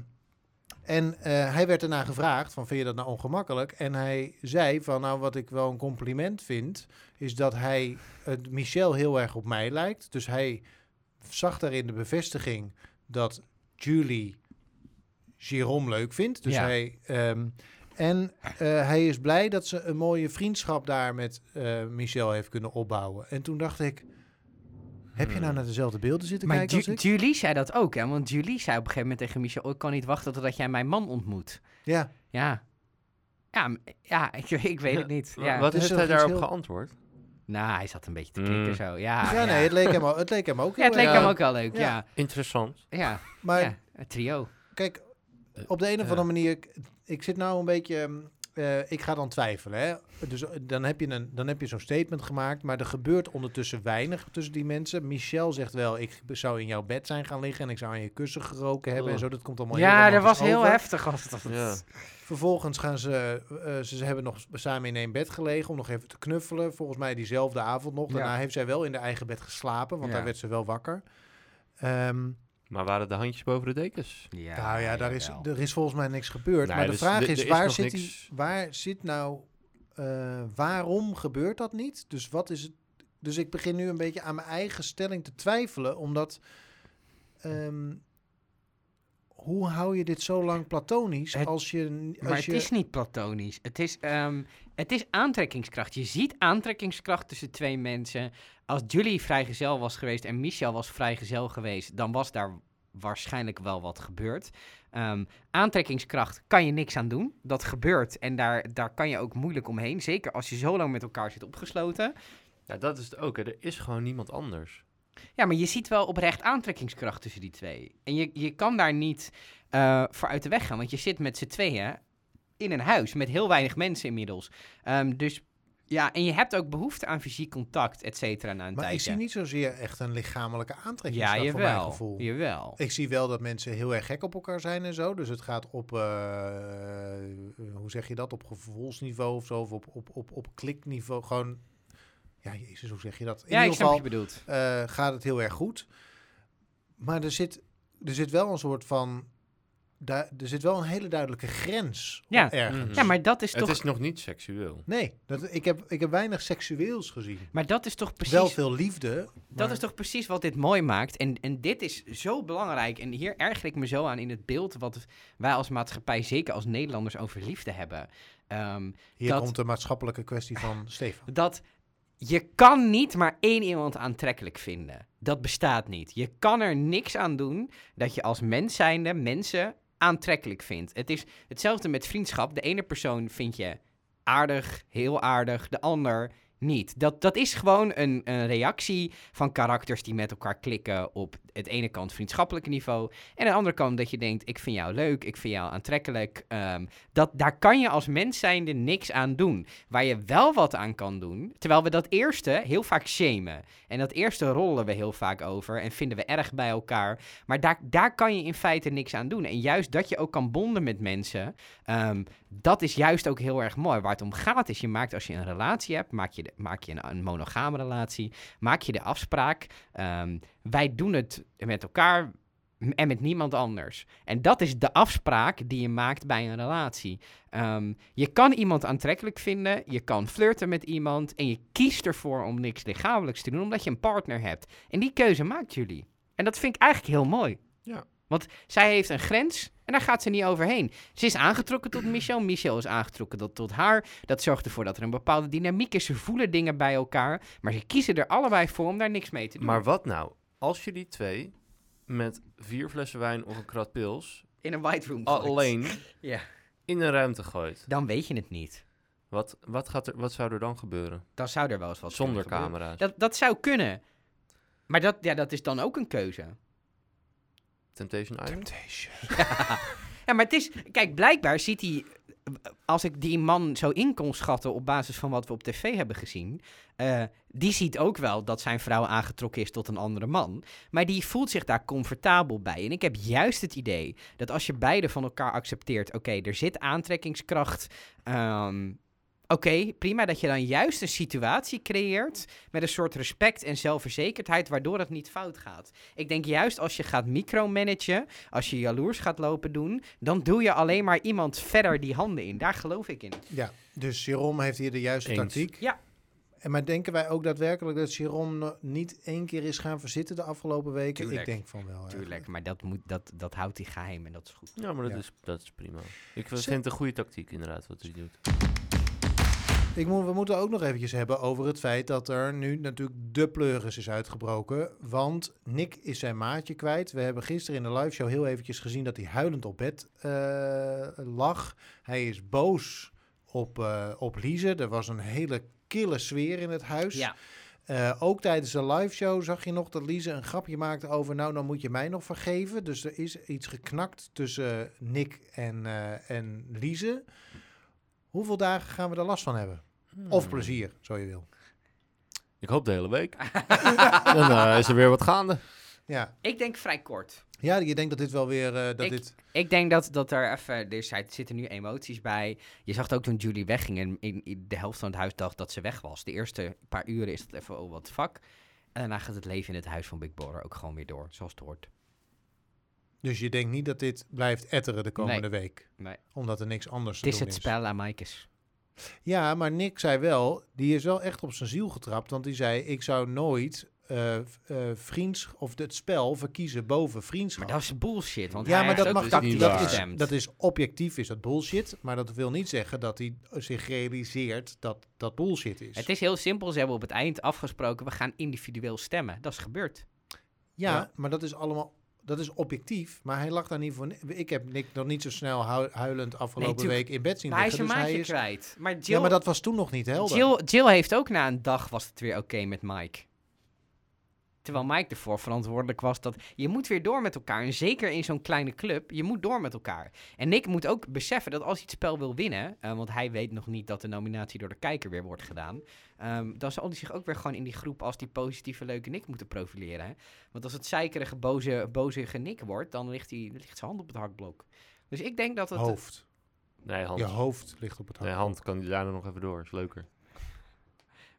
S2: en eh, hij werd ernaar gevraagd van vind je dat nou ongemakkelijk? En hij zei van nou wat ik wel een compliment vind is dat hij het Michel heel erg op mij lijkt. Dus hij zag daarin de bevestiging dat Julie Jérôme leuk vindt. Dus
S1: Ja.
S2: hij ehm, en eh, hij is blij dat ze een mooie vriendschap daar met eh, Michel heeft kunnen opbouwen. En toen dacht ik, heb je nou
S3: Hmm.
S2: naar dezelfde beelden zitten
S1: Maar
S2: kijken als
S1: Ju-
S2: ik?
S1: Julie zei dat ook, hè? Want Julie zei op een gegeven moment tegen Michel... "Oh, ik kan niet wachten totdat jij mijn man ontmoet.
S2: Ja.
S1: Ja. Ja, ja ik, ik weet
S3: Ja,
S1: het niet. Ja.
S3: Wat heeft hij daarop
S2: heel-
S3: geantwoord?
S1: Nou, hij zat een beetje te knikken
S3: Mm.
S1: zo. Ja,
S2: Ja, nee, het leek hem, al- het leek hem ook
S1: Ja, het leek hem ook wel leuk,
S2: Ja.
S1: ja.
S3: Interessant.
S1: Ja,
S2: Maar
S1: ja. Het trio.
S2: Kijk, op de een of andere manier, ik, zit nou een beetje, ehm, eh, ik ga dan twijfelen. Hè? Dus eh, dan heb je, een, dan heb je zo'n statement gemaakt, maar er gebeurt ondertussen weinig tussen die mensen. Michel zegt wel, ik zou in jouw bed zijn gaan liggen en ik zou aan je kussen geroken hebben en
S3: Oh.
S2: zo. Dat komt allemaal heel
S1: Ja, dat was heel heftig. Als dat
S3: Ja.
S2: Vervolgens gaan ze, eh, ze, ze hebben nog samen in één bed gelegen om nog even te knuffelen. Volgens mij diezelfde avond nog. Daarna
S1: Ja.
S2: heeft zij wel in de eigen bed geslapen, want
S1: Ja.
S2: daar werd ze wel wakker. Ehm,
S3: Maar waren de handjes boven de dekens?
S1: Ja,
S2: nou ja, daar is, er is volgens mij niks gebeurd.
S3: Nee,
S2: maar de
S3: dus
S2: vraag is,
S3: is
S2: waar, zit
S3: niks.
S2: die, waar zit nou... eh, waarom gebeurt dat niet? Dus wat is het... Dus ik begin nu een beetje aan mijn eigen stelling te twijfelen, omdat... ehm, hoe hou je dit zo lang platonisch
S1: Het-
S2: als je... Als
S1: Maar het
S2: je
S1: is niet platonisch. Het is, ehm, het is aantrekkingskracht. Je ziet aantrekkingskracht tussen twee mensen. Als Julie vrijgezel was geweest en Michel was vrijgezel geweest, dan was daar waarschijnlijk wel wat gebeurd. Ehm, aantrekkingskracht kan je niks aan doen. Dat gebeurt en daar, daar kan je ook moeilijk omheen. Zeker als je zo lang met elkaar zit opgesloten.
S3: Ja, dat is het ook. hè. Er is gewoon niemand anders.
S1: Ja, maar je ziet wel oprecht aantrekkingskracht tussen die twee. En je, je kan daar niet eh, voor uit de weg gaan, want je zit met z'n tweeën in een huis met heel weinig mensen inmiddels. Ehm, dus ja, en je hebt ook behoefte aan fysiek contact, et cetera, na een
S2: Maar ik zie niet zozeer echt een lichamelijke
S1: ja,
S2: aantrekkingskracht voor mijn
S1: jawel.
S2: gevoel.
S1: Jawel.
S2: Ik zie wel dat mensen heel erg gek op elkaar zijn en zo. Dus het gaat op, eh, hoe zeg je dat, op gevoelsniveau of zo. Of op, op, op, op klikniveau. Gewoon, ja, jezus, hoe zeg je dat? In
S1: ja, ik
S2: ieder
S1: snap wat
S2: geval
S1: je bedoelt.
S2: eh, gaat het heel erg goed. Maar er zit, er zit wel een soort van, da- er zit wel een hele duidelijke grens
S1: Ja.
S2: ergens.
S3: Mhm.
S1: Ja, maar dat is
S3: Het
S1: toch...
S3: is nog niet seksueel.
S2: Nee, dat, ik, heb, ik heb weinig seksueels gezien.
S1: Maar dat is toch precies...
S2: Wel veel liefde.
S1: Dat is toch precies wat dit mooi maakt. En, en dit is zo belangrijk. En hier erger ik me zo aan in het beeld wat wij als maatschappij, zeker als Nederlanders, over liefde hebben. Ehm,
S2: Hier
S1: dat-
S2: komt de maatschappelijke kwestie van Stefan.
S1: dat je kan niet maar één iemand aantrekkelijk vinden. Dat bestaat niet. Je kan er niks aan doen dat je als mens zijnde mensen aantrekkelijk vindt. Het is hetzelfde met vriendschap. De ene persoon vind je aardig, heel aardig, de ander niet. Dat, dat is gewoon een, een reactie van karakters die met elkaar klikken op het ene kant vriendschappelijke niveau. En aan de andere kant dat je denkt, ik vind jou leuk, ik vind jou aantrekkelijk. Ehm, dat, daar kan je als mens zijnde niks aan doen. Waar je wel wat aan kan doen, terwijl we dat eerste heel vaak shamen. En dat eerste rollen we heel vaak over en vinden we erg bij elkaar. Maar daar, daar kan je in feite niks aan doen. En juist dat je ook kan bonden met mensen, ehm, dat is juist ook heel erg mooi. Waar het om gaat is, je maakt als je een relatie hebt, maak je, de, maak je een, een monogame relatie, maak je de afspraak. ehm, wij doen het met elkaar en met niemand anders. En dat is de afspraak die je maakt bij een relatie. Ehm, je kan iemand aantrekkelijk vinden, je kan flirten met iemand en je kiest ervoor om niks lichamelijks te doen, omdat je een partner hebt. En die keuze maakt jullie. En dat vind ik eigenlijk heel mooi.
S3: Ja.
S1: Want zij heeft een grens en daar gaat ze niet overheen. Ze is aangetrokken tot Michel, Michel is aangetrokken tot, tot haar. Dat zorgt ervoor dat er een bepaalde dynamiek is. Ze voelen dingen bij elkaar, maar ze kiezen er allebei voor om daar niks mee te doen.
S3: Maar wat nou als je die twee met vier flessen wijn of een krat pils
S1: in een white room gooit.
S3: alleen
S1: Ja.
S3: in een ruimte gooit?
S1: Dan weet je het niet.
S3: Wat, wat, gaat er, wat zou er dan gebeuren?
S1: Dan zou er wel eens wat
S3: Zonder camera's.
S1: Dat, dat zou kunnen. Maar dat, ja, dat is dan ook een keuze.
S3: Temptation Island?
S2: Temptation.
S1: Ja, maar het is... Kijk, blijkbaar ziet hij... Als ik die man zo in kon schatten op basis van wat we op tv hebben gezien... eh, die ziet ook wel dat zijn vrouw aangetrokken is tot een andere man. Maar die voelt zich daar comfortabel bij. En ik heb juist het idee dat als je beide van elkaar accepteert... Oké, er zit aantrekkingskracht... ehm, Oké, prima dat je dan juist een situatie creëert met een soort respect en zelfverzekerdheid, waardoor het niet fout gaat. Ik denk juist als je gaat micromanagen, als je jaloers gaat lopen doen, dan doe je alleen maar iemand verder die handen in. Daar geloof ik in.
S2: Ja, dus Jerome heeft hier de juiste
S3: Eens.
S2: tactiek.
S1: Ja.
S2: En maar denken wij ook daadwerkelijk dat Jerome niet één keer is gaan verzitten de afgelopen weken?
S1: Tuurlijk.
S2: Ik denk van wel. eigenlijk.
S1: Tuurlijk, maar dat, moet, dat, dat houdt hij geheim en dat is goed.
S3: Ja, maar dat,
S2: Ja.
S3: Is, dat is prima. Ik vind het een goede tactiek inderdaad wat hij doet.
S2: Ik moet, we moeten ook nog eventjes hebben over het feit dat er nu natuurlijk de pleuris is uitgebroken. Want Nick is zijn maatje kwijt. We hebben gisteren in de live show heel eventjes gezien dat hij huilend op bed eh, lag. Hij is boos op, eh op Lize. Er was een hele kille sfeer in het huis.
S1: Ja,
S2: Eh, ook tijdens de live show zag je nog dat Lise een grapje maakte over... nou, dan moet je mij nog vergeven. Dus er is iets geknakt tussen Nick en, eh en Lise. Hoeveel dagen gaan we er last van hebben? Of plezier, zo je wil.
S3: Ik hoop de hele week. Dan eh, is er weer wat gaande.
S2: Ja.
S1: Ik denk vrij kort.
S2: ja, je denkt dat dit wel weer... eh, dat
S1: Ik-
S2: dit...
S1: Ik denk dat, dat er even, er zitten nu emoties bij. Je zag het ook toen Julie wegging en in, in de helft van het huis dacht dat ze weg was. De eerste paar uren is het even, oh wat fuck. En daarna gaat het leven in het huis van Big Brother ook gewoon weer door, zoals het hoort.
S2: Dus je denkt niet dat dit blijft etteren de komende week?
S1: Nee.
S2: Omdat er niks anders
S1: Het
S2: te
S1: is
S2: doen
S1: het spel aan Maaikes.
S2: Ja, maar Nick zei wel, die is wel echt op zijn ziel getrapt. Want die zei, ik zou nooit eh eh, vriends of het spel verkiezen boven vriendschap.
S1: Maar dat is bullshit, want
S2: ja,
S1: hij
S2: maar dat mag
S3: dus
S2: dat,
S3: niet
S2: dat, is, dat is objectief is dat bullshit. Maar dat wil niet zeggen dat hij zich realiseert dat dat bullshit is.
S1: Het is heel simpel, ze hebben op het eind afgesproken, we gaan individueel stemmen. Dat is gebeurd.
S2: ja,
S3: Ja.
S2: maar dat is allemaal dat is objectief. Maar hij lag daar niet voor. Ik heb Nick nog niet zo snel hu- huilend afgelopen week in bed zien
S1: hij is
S2: liggen.
S1: een
S2: Dus
S1: maatje
S2: hij
S1: kwijt. Maar Jill,
S2: Ja, maar dat was toen nog niet helder.
S1: Jill, Jill heeft ook na een dag was het weer oké met Mike. Terwijl Mike ervoor verantwoordelijk was dat je moet weer door met elkaar. En zeker in zo'n kleine club, je moet door met elkaar. En Nick moet ook beseffen dat als hij het spel wil winnen, eh, want hij weet nog niet dat de nominatie door de kijker weer wordt gedaan, ehm, dan zal hij zich ook weer gewoon in die groep als die positieve leuke Nick moeten profileren. Hè? Want als het zeikerige boze, bozige Nick wordt, dan ligt, hij, ligt zijn hand op het hakblok. Dus ik denk dat het...
S2: hoofd.
S3: Nee, hand.
S2: Je hoofd ligt op het
S3: Nee,
S2: hoofd.
S3: hand kan die daarna nog even door. Is leuker.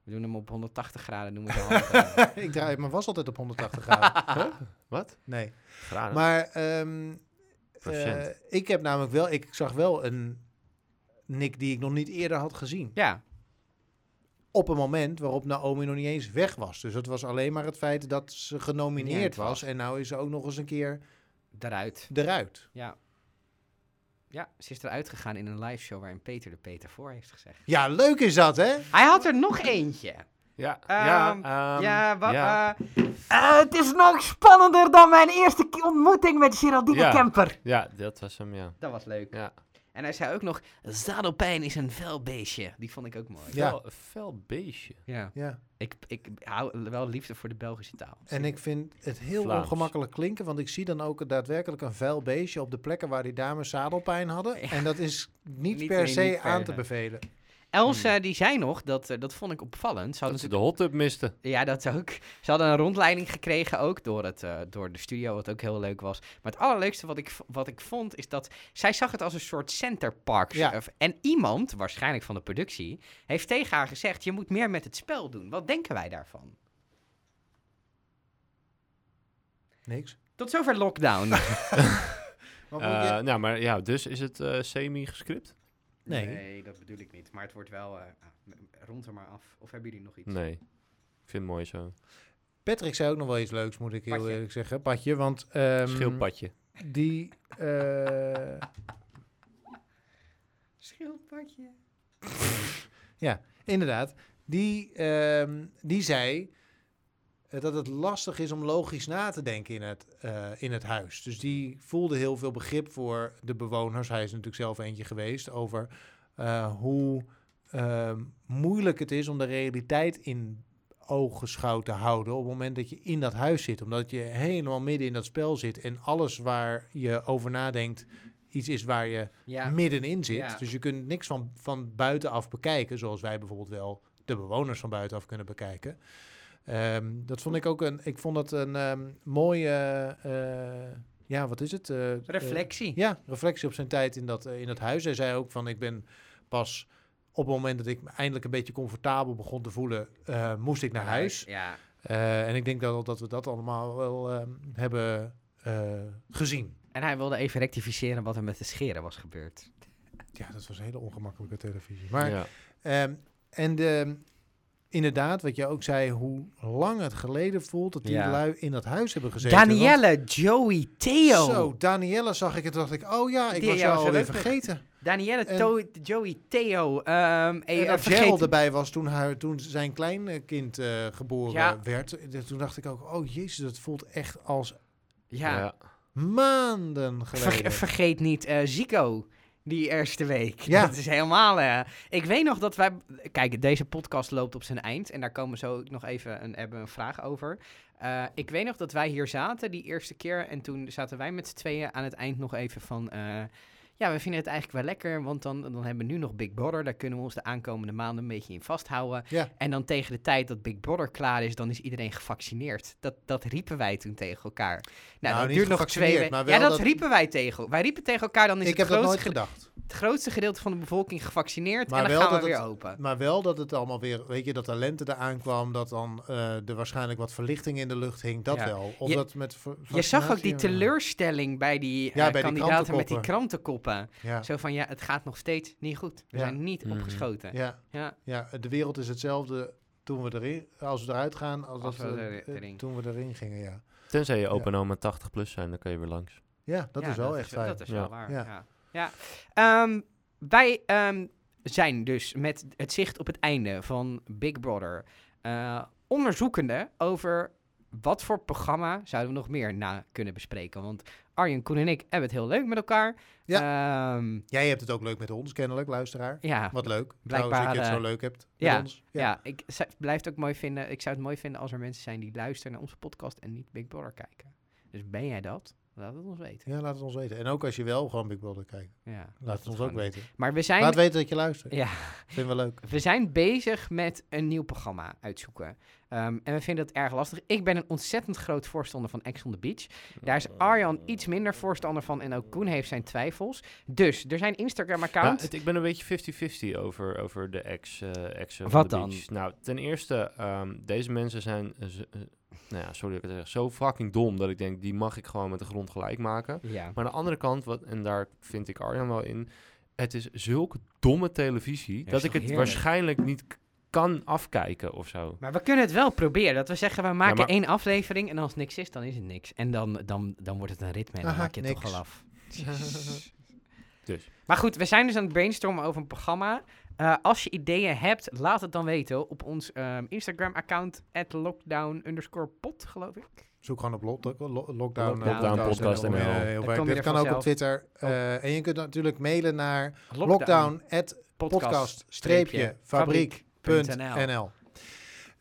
S1: We doen hem op 180 graden, noemen we
S2: ik draai mijn was altijd op 180 graden.
S3: Wat?
S2: Nee.
S3: Graden.
S2: Maar ehm, eh, ik heb namelijk wel, ik zag wel een Nick die ik nog niet eerder had gezien.
S1: ja,
S2: Op een moment waarop Naomi nog niet eens weg was. Dus het was alleen maar het feit dat ze genomineerd was.
S1: was.
S2: En nou is ze ook nog eens een keer
S1: daaruit.
S2: eruit.
S1: Ja. Ja, ze is eruit gegaan in een live show waarin Peter de Peter voor heeft gezegd.
S2: Ja, leuk is dat, hè?
S1: Hij had er nog eentje.
S3: ja,
S1: Ehm,
S3: ja, ehm,
S1: ja, eh, eh, het is nog spannender dan mijn eerste ontmoeting met Geraldine
S3: Ja.
S1: Kemper.
S3: ja, dat was hem, ja.
S1: Dat was leuk.
S3: Ja.
S1: En hij zei ook nog, zadelpijn is een fel beestje. Die vond ik ook mooi.
S2: Ja.
S3: Fel, fel beestje.
S1: Ja.
S2: Ja.
S1: Ik, ik hou wel liefde voor de Belgische taal.
S2: En ik vind het heel
S3: Vlaams.
S2: ongemakkelijk klinken, want ik zie dan ook daadwerkelijk een vuil beestje op de plekken waar die dames zadelpijn hadden.
S1: Ja.
S2: En dat is niet,
S1: Niet-
S2: per se
S1: niet
S2: aan te bevelen.
S1: Els, eh, die zei nog, dat, eh, dat vond ik opvallend. Ze
S3: Dat ze de hot tub misten.
S1: Ja, dat ook. Ze hadden een rondleiding gekregen ook door, het, eh, door de studio, wat ook heel leuk was. Maar het allerleukste wat ik, wat ik vond, is dat zij zag het als een soort centerpark.
S2: Ja.
S1: En iemand, waarschijnlijk van de productie, heeft tegen haar gezegd, je moet meer met het spel doen. Wat denken wij daarvan?
S2: Niks.
S1: Tot zover lockdown.
S2: Maar
S3: Eh, nou, maar ja, dus is het semi-gescript?
S2: Nee.
S1: dat bedoel ik niet. Maar het wordt wel, eh, rond er maar af. Of hebben jullie nog iets?
S3: Nee. Ik vind het mooi zo.
S2: Patrick zei ook nog wel iets leuks, moet ik heel
S1: Patje.
S2: eerlijk zeggen. Patje, want... ehm,
S3: Schildpadje.
S2: Die... eh,
S1: Schildpadje.
S2: inderdaad. Die, ehm, die zei dat het lastig is om logisch na te denken in het, eh, in het huis. Dus die voelde heel veel begrip voor de bewoners. Hij is natuurlijk zelf eentje geweest over eh, hoe moeilijk het is om de realiteit in ooggeschouwd te houden op het moment dat je in dat huis zit. Omdat je helemaal midden in dat spel zit en alles waar je over nadenkt iets is waar je
S1: Ja.
S2: middenin zit.
S1: Ja.
S2: Dus je kunt niks van, van buitenaf bekijken, zoals wij bijvoorbeeld wel de bewoners van buitenaf kunnen bekijken. Ehm, dat vond ik ook een, ik vond dat een ehm, mooie, eh, ja, wat is het? Eh, eh,
S1: Reflectie.
S2: ja, reflectie op zijn tijd in dat, in dat huis. Hij zei ook van, ik ben pas op het moment dat ik me eindelijk een beetje comfortabel begon te voelen, eh, moest ik naar huis.
S1: Ja.
S2: Eh, en ik denk dat, dat we dat allemaal wel ehm, hebben eh, gezien.
S1: En hij wilde even rectificeren wat er met de scheren was gebeurd.
S2: Ja, dat was een hele ongemakkelijke televisie. Maar
S3: ja.
S2: Ehm, en de, inderdaad, wat je ook zei, hoe lang het geleden voelt dat die
S1: Ja.
S2: lui in dat huis hebben gezeten.
S1: Danielle, Joey, Theo.
S2: Zo, Danielle zag ik en dacht ik, oh ja, ik was
S1: jou
S2: alweer vergeten.
S1: Danielle,
S2: En-
S1: To- Joey, Theo. ehm eh,
S2: En Gerald erbij was toen, haar, toen zijn kleinkind eh geboren
S1: Ja.
S2: werd. Eh, Toen dacht ik ook, oh jezus, dat voelt echt als
S1: Ja,
S3: Ja.
S2: maanden geleden.
S1: Ver- vergeet niet eh, Zico. Die eerste week.
S2: Ja.
S1: Dat is helemaal... eh, ik weet nog dat wij... Kijk, deze podcast loopt op zijn eind. En daar komen we zo nog even een, hebben een vraag over. Eh, ik weet nog dat wij hier zaten die eerste keer. En toen zaten wij met z'n tweeën aan het eind nog even van... eh, ja, we vinden het eigenlijk wel lekker, want dan, dan hebben we nu nog Big Brother. Daar kunnen we ons de aankomende maanden een beetje in vasthouden.
S2: Ja.
S1: En dan tegen de tijd dat Big Brother klaar is, dan is iedereen gevaccineerd. Dat, dat riepen wij toen tegen elkaar. Nou,
S2: Nou,
S1: dat
S2: niet
S1: duurt nog twee weken. Ja, dat,
S2: dat-
S1: riepen wij tegen. Wij riepen tegen elkaar, dan is
S2: Ik
S1: het,
S2: heb dat nooit gedacht.
S1: het grootste gedeelte van de bevolking gevaccineerd.
S2: Maar
S1: en dan
S2: wel
S1: gaan we
S2: dat
S1: weer
S2: het-
S1: open.
S2: Maar wel dat het allemaal weer, weet je, dat de lente eraan kwam, dat dan eh, er waarschijnlijk wat verlichting in de lucht hing. Dat
S1: Ja.
S2: wel. Of
S1: Je-
S2: dat met
S1: Je zag ook die teleurstelling bij die,
S2: Ja,
S1: eh,
S2: bij die
S1: kandidaten met die
S2: krantenkoppen. Ja.
S1: Zo van, ja, het gaat nog steeds niet goed. We
S2: Ja.
S1: zijn niet
S3: Mhm.
S1: opgeschoten.
S2: Ja,
S1: Ja.
S2: ja, de wereld is hetzelfde toen we erin, als we eruit gaan, als,
S1: Als
S2: dat
S1: we
S2: we,
S1: erin.
S2: toen we erin gingen, ja.
S3: Tenzij je opa en oma 80 plus zijn, dan kan je weer langs.
S2: Ja, dat
S1: Ja,
S2: is wel echt fijn.
S1: Dat is
S3: Ja.
S1: wel waar,
S2: Ja.
S1: ja. ja. Ehm, wij ehm, zijn dus met het zicht op het einde van Big Brother eh, onderzoekende over wat voor programma zouden we nog meer na kunnen bespreken. Want Arjen, Koen en ik hebben het heel leuk met elkaar. Ja.
S2: Jij hebt het ook leuk met ons, kennelijk, luisteraar.
S1: ja,
S2: Wat leuk.
S1: Blijkbaar,
S2: Trouwens, dat je het zo
S1: eh,
S2: leuk hebt
S1: ja,
S2: met ons.
S1: ja. ik zou, blijf het ook mooi vinden. Ik zou het mooi vinden als er mensen zijn die luisteren naar onze podcast en niet Big Brother kijken. Dus ben jij dat? Laat het ons weten.
S2: Ja, laat het ons weten. En ook als je wel gewoon Big Brother kijkt.
S1: Ja,
S2: Laat het ons ook weten.
S1: Maar we zijn...
S2: Laat weten dat je luistert.
S1: Ja,
S2: Vinden we leuk.
S1: We zijn bezig met een nieuw programma uitzoeken. Ehm, en we vinden het erg lastig. Ik ben een ontzettend groot voorstander van Ex on the Beach. Daar is Arjan iets minder voorstander van en ook Koen heeft zijn twijfels. Dus er zijn Instagram-accounts.
S3: ik ben een beetje 50-50 over, over de ex, eh ex
S1: Wat
S3: de
S1: dan?
S3: beach. Nou, ten eerste, ehm, deze mensen zijn, nou ja, sorry dat ik het zeg, zo fucking dom dat ik denk, die mag ik gewoon met de grond gelijk maken.
S1: ja.
S3: Maar aan de andere kant, wat, en daar vind ik Arjan wel in, het is zulke domme televisie
S1: is
S3: dat ik het
S1: heerlijk?
S3: waarschijnlijk niet kan afkijken of zo.
S1: Maar we kunnen het wel proberen. Dat we zeggen, we maken
S3: maar-
S1: één aflevering en als niks is, dan is het niks. En dan, dan, dan wordt het een ritme en dan
S2: Aha,
S1: maak je het
S2: niks.
S1: toch al af.
S3: Dus.
S1: Maar goed, we zijn dus aan het brainstormen over een programma. Eh, als je ideeën hebt, laat het dan weten op ons ehm, Instagram-account, lockdown underscore pot, geloof ik.
S2: Zoek gewoon op lo- lo- lockdown.
S1: Lockdown
S2: eh,
S3: podcast
S2: eh, heel
S1: je
S2: Dit kan ook op. Twitter. eh, en je kunt natuurlijk mailen naar
S1: Lockdown,
S2: podcast-fabriek.nl.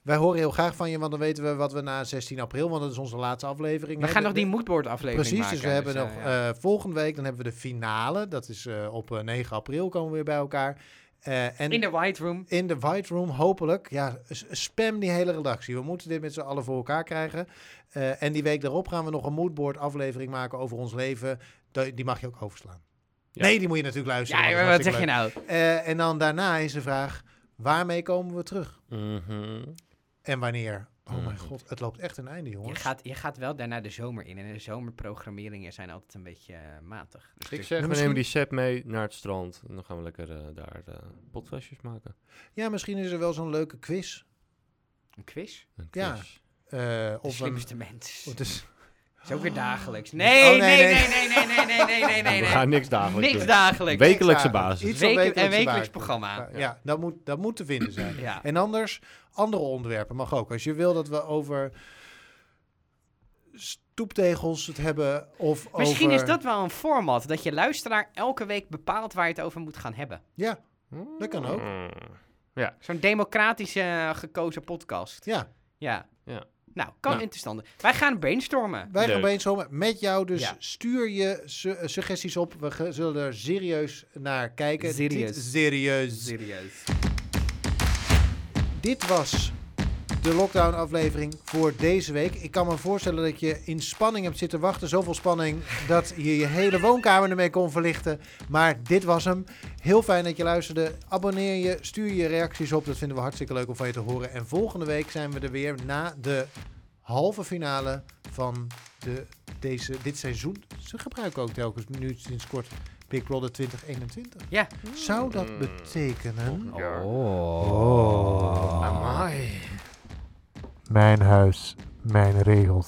S2: Wij horen heel graag van je, want dan weten we wat we na 16 april, want dat is onze laatste aflevering.
S1: We gaan nog die moodboard-aflevering
S2: Precies,
S1: maken.
S2: dus we hebben
S1: eh,
S2: nog
S1: ja.
S2: eh, volgende week, dan hebben we de finale. Dat is eh, op eh, 9 april komen we weer bij elkaar. Eh, en
S1: In de White Room.
S2: in de White Room, hopelijk. Ja, spam die hele redactie. We moeten dit met z'n allen voor elkaar krijgen. Eh, en die week daarop gaan we nog een moodboard aflevering maken over ons leven. Die mag je ook overslaan.
S3: Ja.
S2: Nee, die moet je natuurlijk luisteren.
S1: Ja, wat zeg je nou?
S2: Eh, en dan daarna is de vraag, waarmee komen we terug?
S3: Mhm.
S2: En wanneer? Oh mijn
S3: Mhm.
S2: god, het loopt echt een einde,
S1: Je
S2: jongens.
S1: gaat, je gaat wel daarna de zomer in. En de zomerprogrammeringen zijn altijd een beetje eh, matig. Dus
S3: Ik zeg, we
S2: misschien-
S3: nemen die set mee naar het strand en dan gaan we lekker eh, daar uh, potflesjes maken.
S2: Ja, misschien is er wel zo'n leuke quiz.
S1: Een quiz?
S3: Een
S2: Ja.
S3: quiz.
S2: Eh,
S1: De
S2: of een,
S1: slimste mens.
S2: of dus,
S1: is ook weer dagelijks.
S2: Oh,
S1: Nee,
S2: nee,
S1: nee,
S2: nee.
S1: nee, nee, nee, nee, nee, nee, nee, nee.
S3: We gaan niks dagelijks
S1: Niks
S3: doen.
S1: dagelijks.
S3: Wekelijkse basis.
S2: Iets van
S1: Weken- en wekelijks
S2: basis.
S1: programma.
S2: Ja, ja, dat, moet, dat moet te vinden zijn.
S1: Ja.
S2: En anders, andere onderwerpen mag ook. Als je wil dat we over stoeptegels het hebben of
S1: Misschien
S2: over...
S1: is dat wel een format. Dat je luisteraar elke week bepaalt waar je het over moet gaan hebben.
S2: Ja, dat kan ook.
S3: Mm.
S1: Zo'n democratische eh, gekozen podcast.
S2: Ja,
S1: Ja.
S3: Ja.
S1: Nou, kan
S3: Nou.
S1: interessant. Wij gaan brainstormen.
S2: wij gaan brainstormen met jou. Dus
S1: Ja.
S2: stuur je su- eh, suggesties op. We zullen er serieus naar kijken.
S1: Serieus.
S2: Dit, serieus.
S1: Serieus.
S2: Dit was de lockdown aflevering voor deze week. Ik kan me voorstellen dat je in spanning hebt zitten wachten. Zoveel spanning dat je je hele woonkamer ermee kon verlichten. Maar dit was hem. Heel fijn dat je luisterde. Abonneer je, stuur je reacties op. Dat vinden we hartstikke leuk om van je te horen. En volgende week zijn we er weer na de halve finale van de, deze, dit seizoen. Ze gebruiken ook telkens nu sinds kort Big Brother 2021.
S1: Ja.
S2: Zou dat betekenen...
S1: Oh.
S3: Amai.
S2: Mijn huis, mijn regels.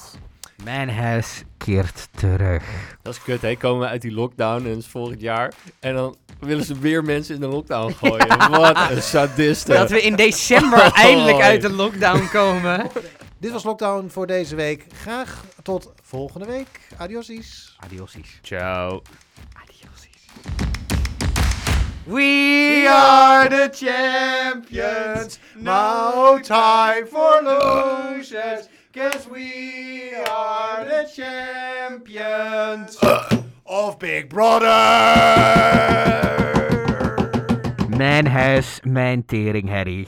S1: Mijn huis keert terug.
S3: Dat is kut, hè? Komen we uit die lockdown is volgend jaar. En dan willen ze weer mensen in de lockdown gooien. Wat een sadiste.
S1: Dat we in december
S3: Oh.
S1: eindelijk uit de lockdown komen.
S2: Dit was Lockdown voor deze week. Graag tot volgende week. Adiosies.
S1: Adiosies.
S3: Ciao.
S1: Adiosies. We
S2: are the champions. No time for losers. Cause we are the champions of Big Brother.
S1: Man has man tearing Harry.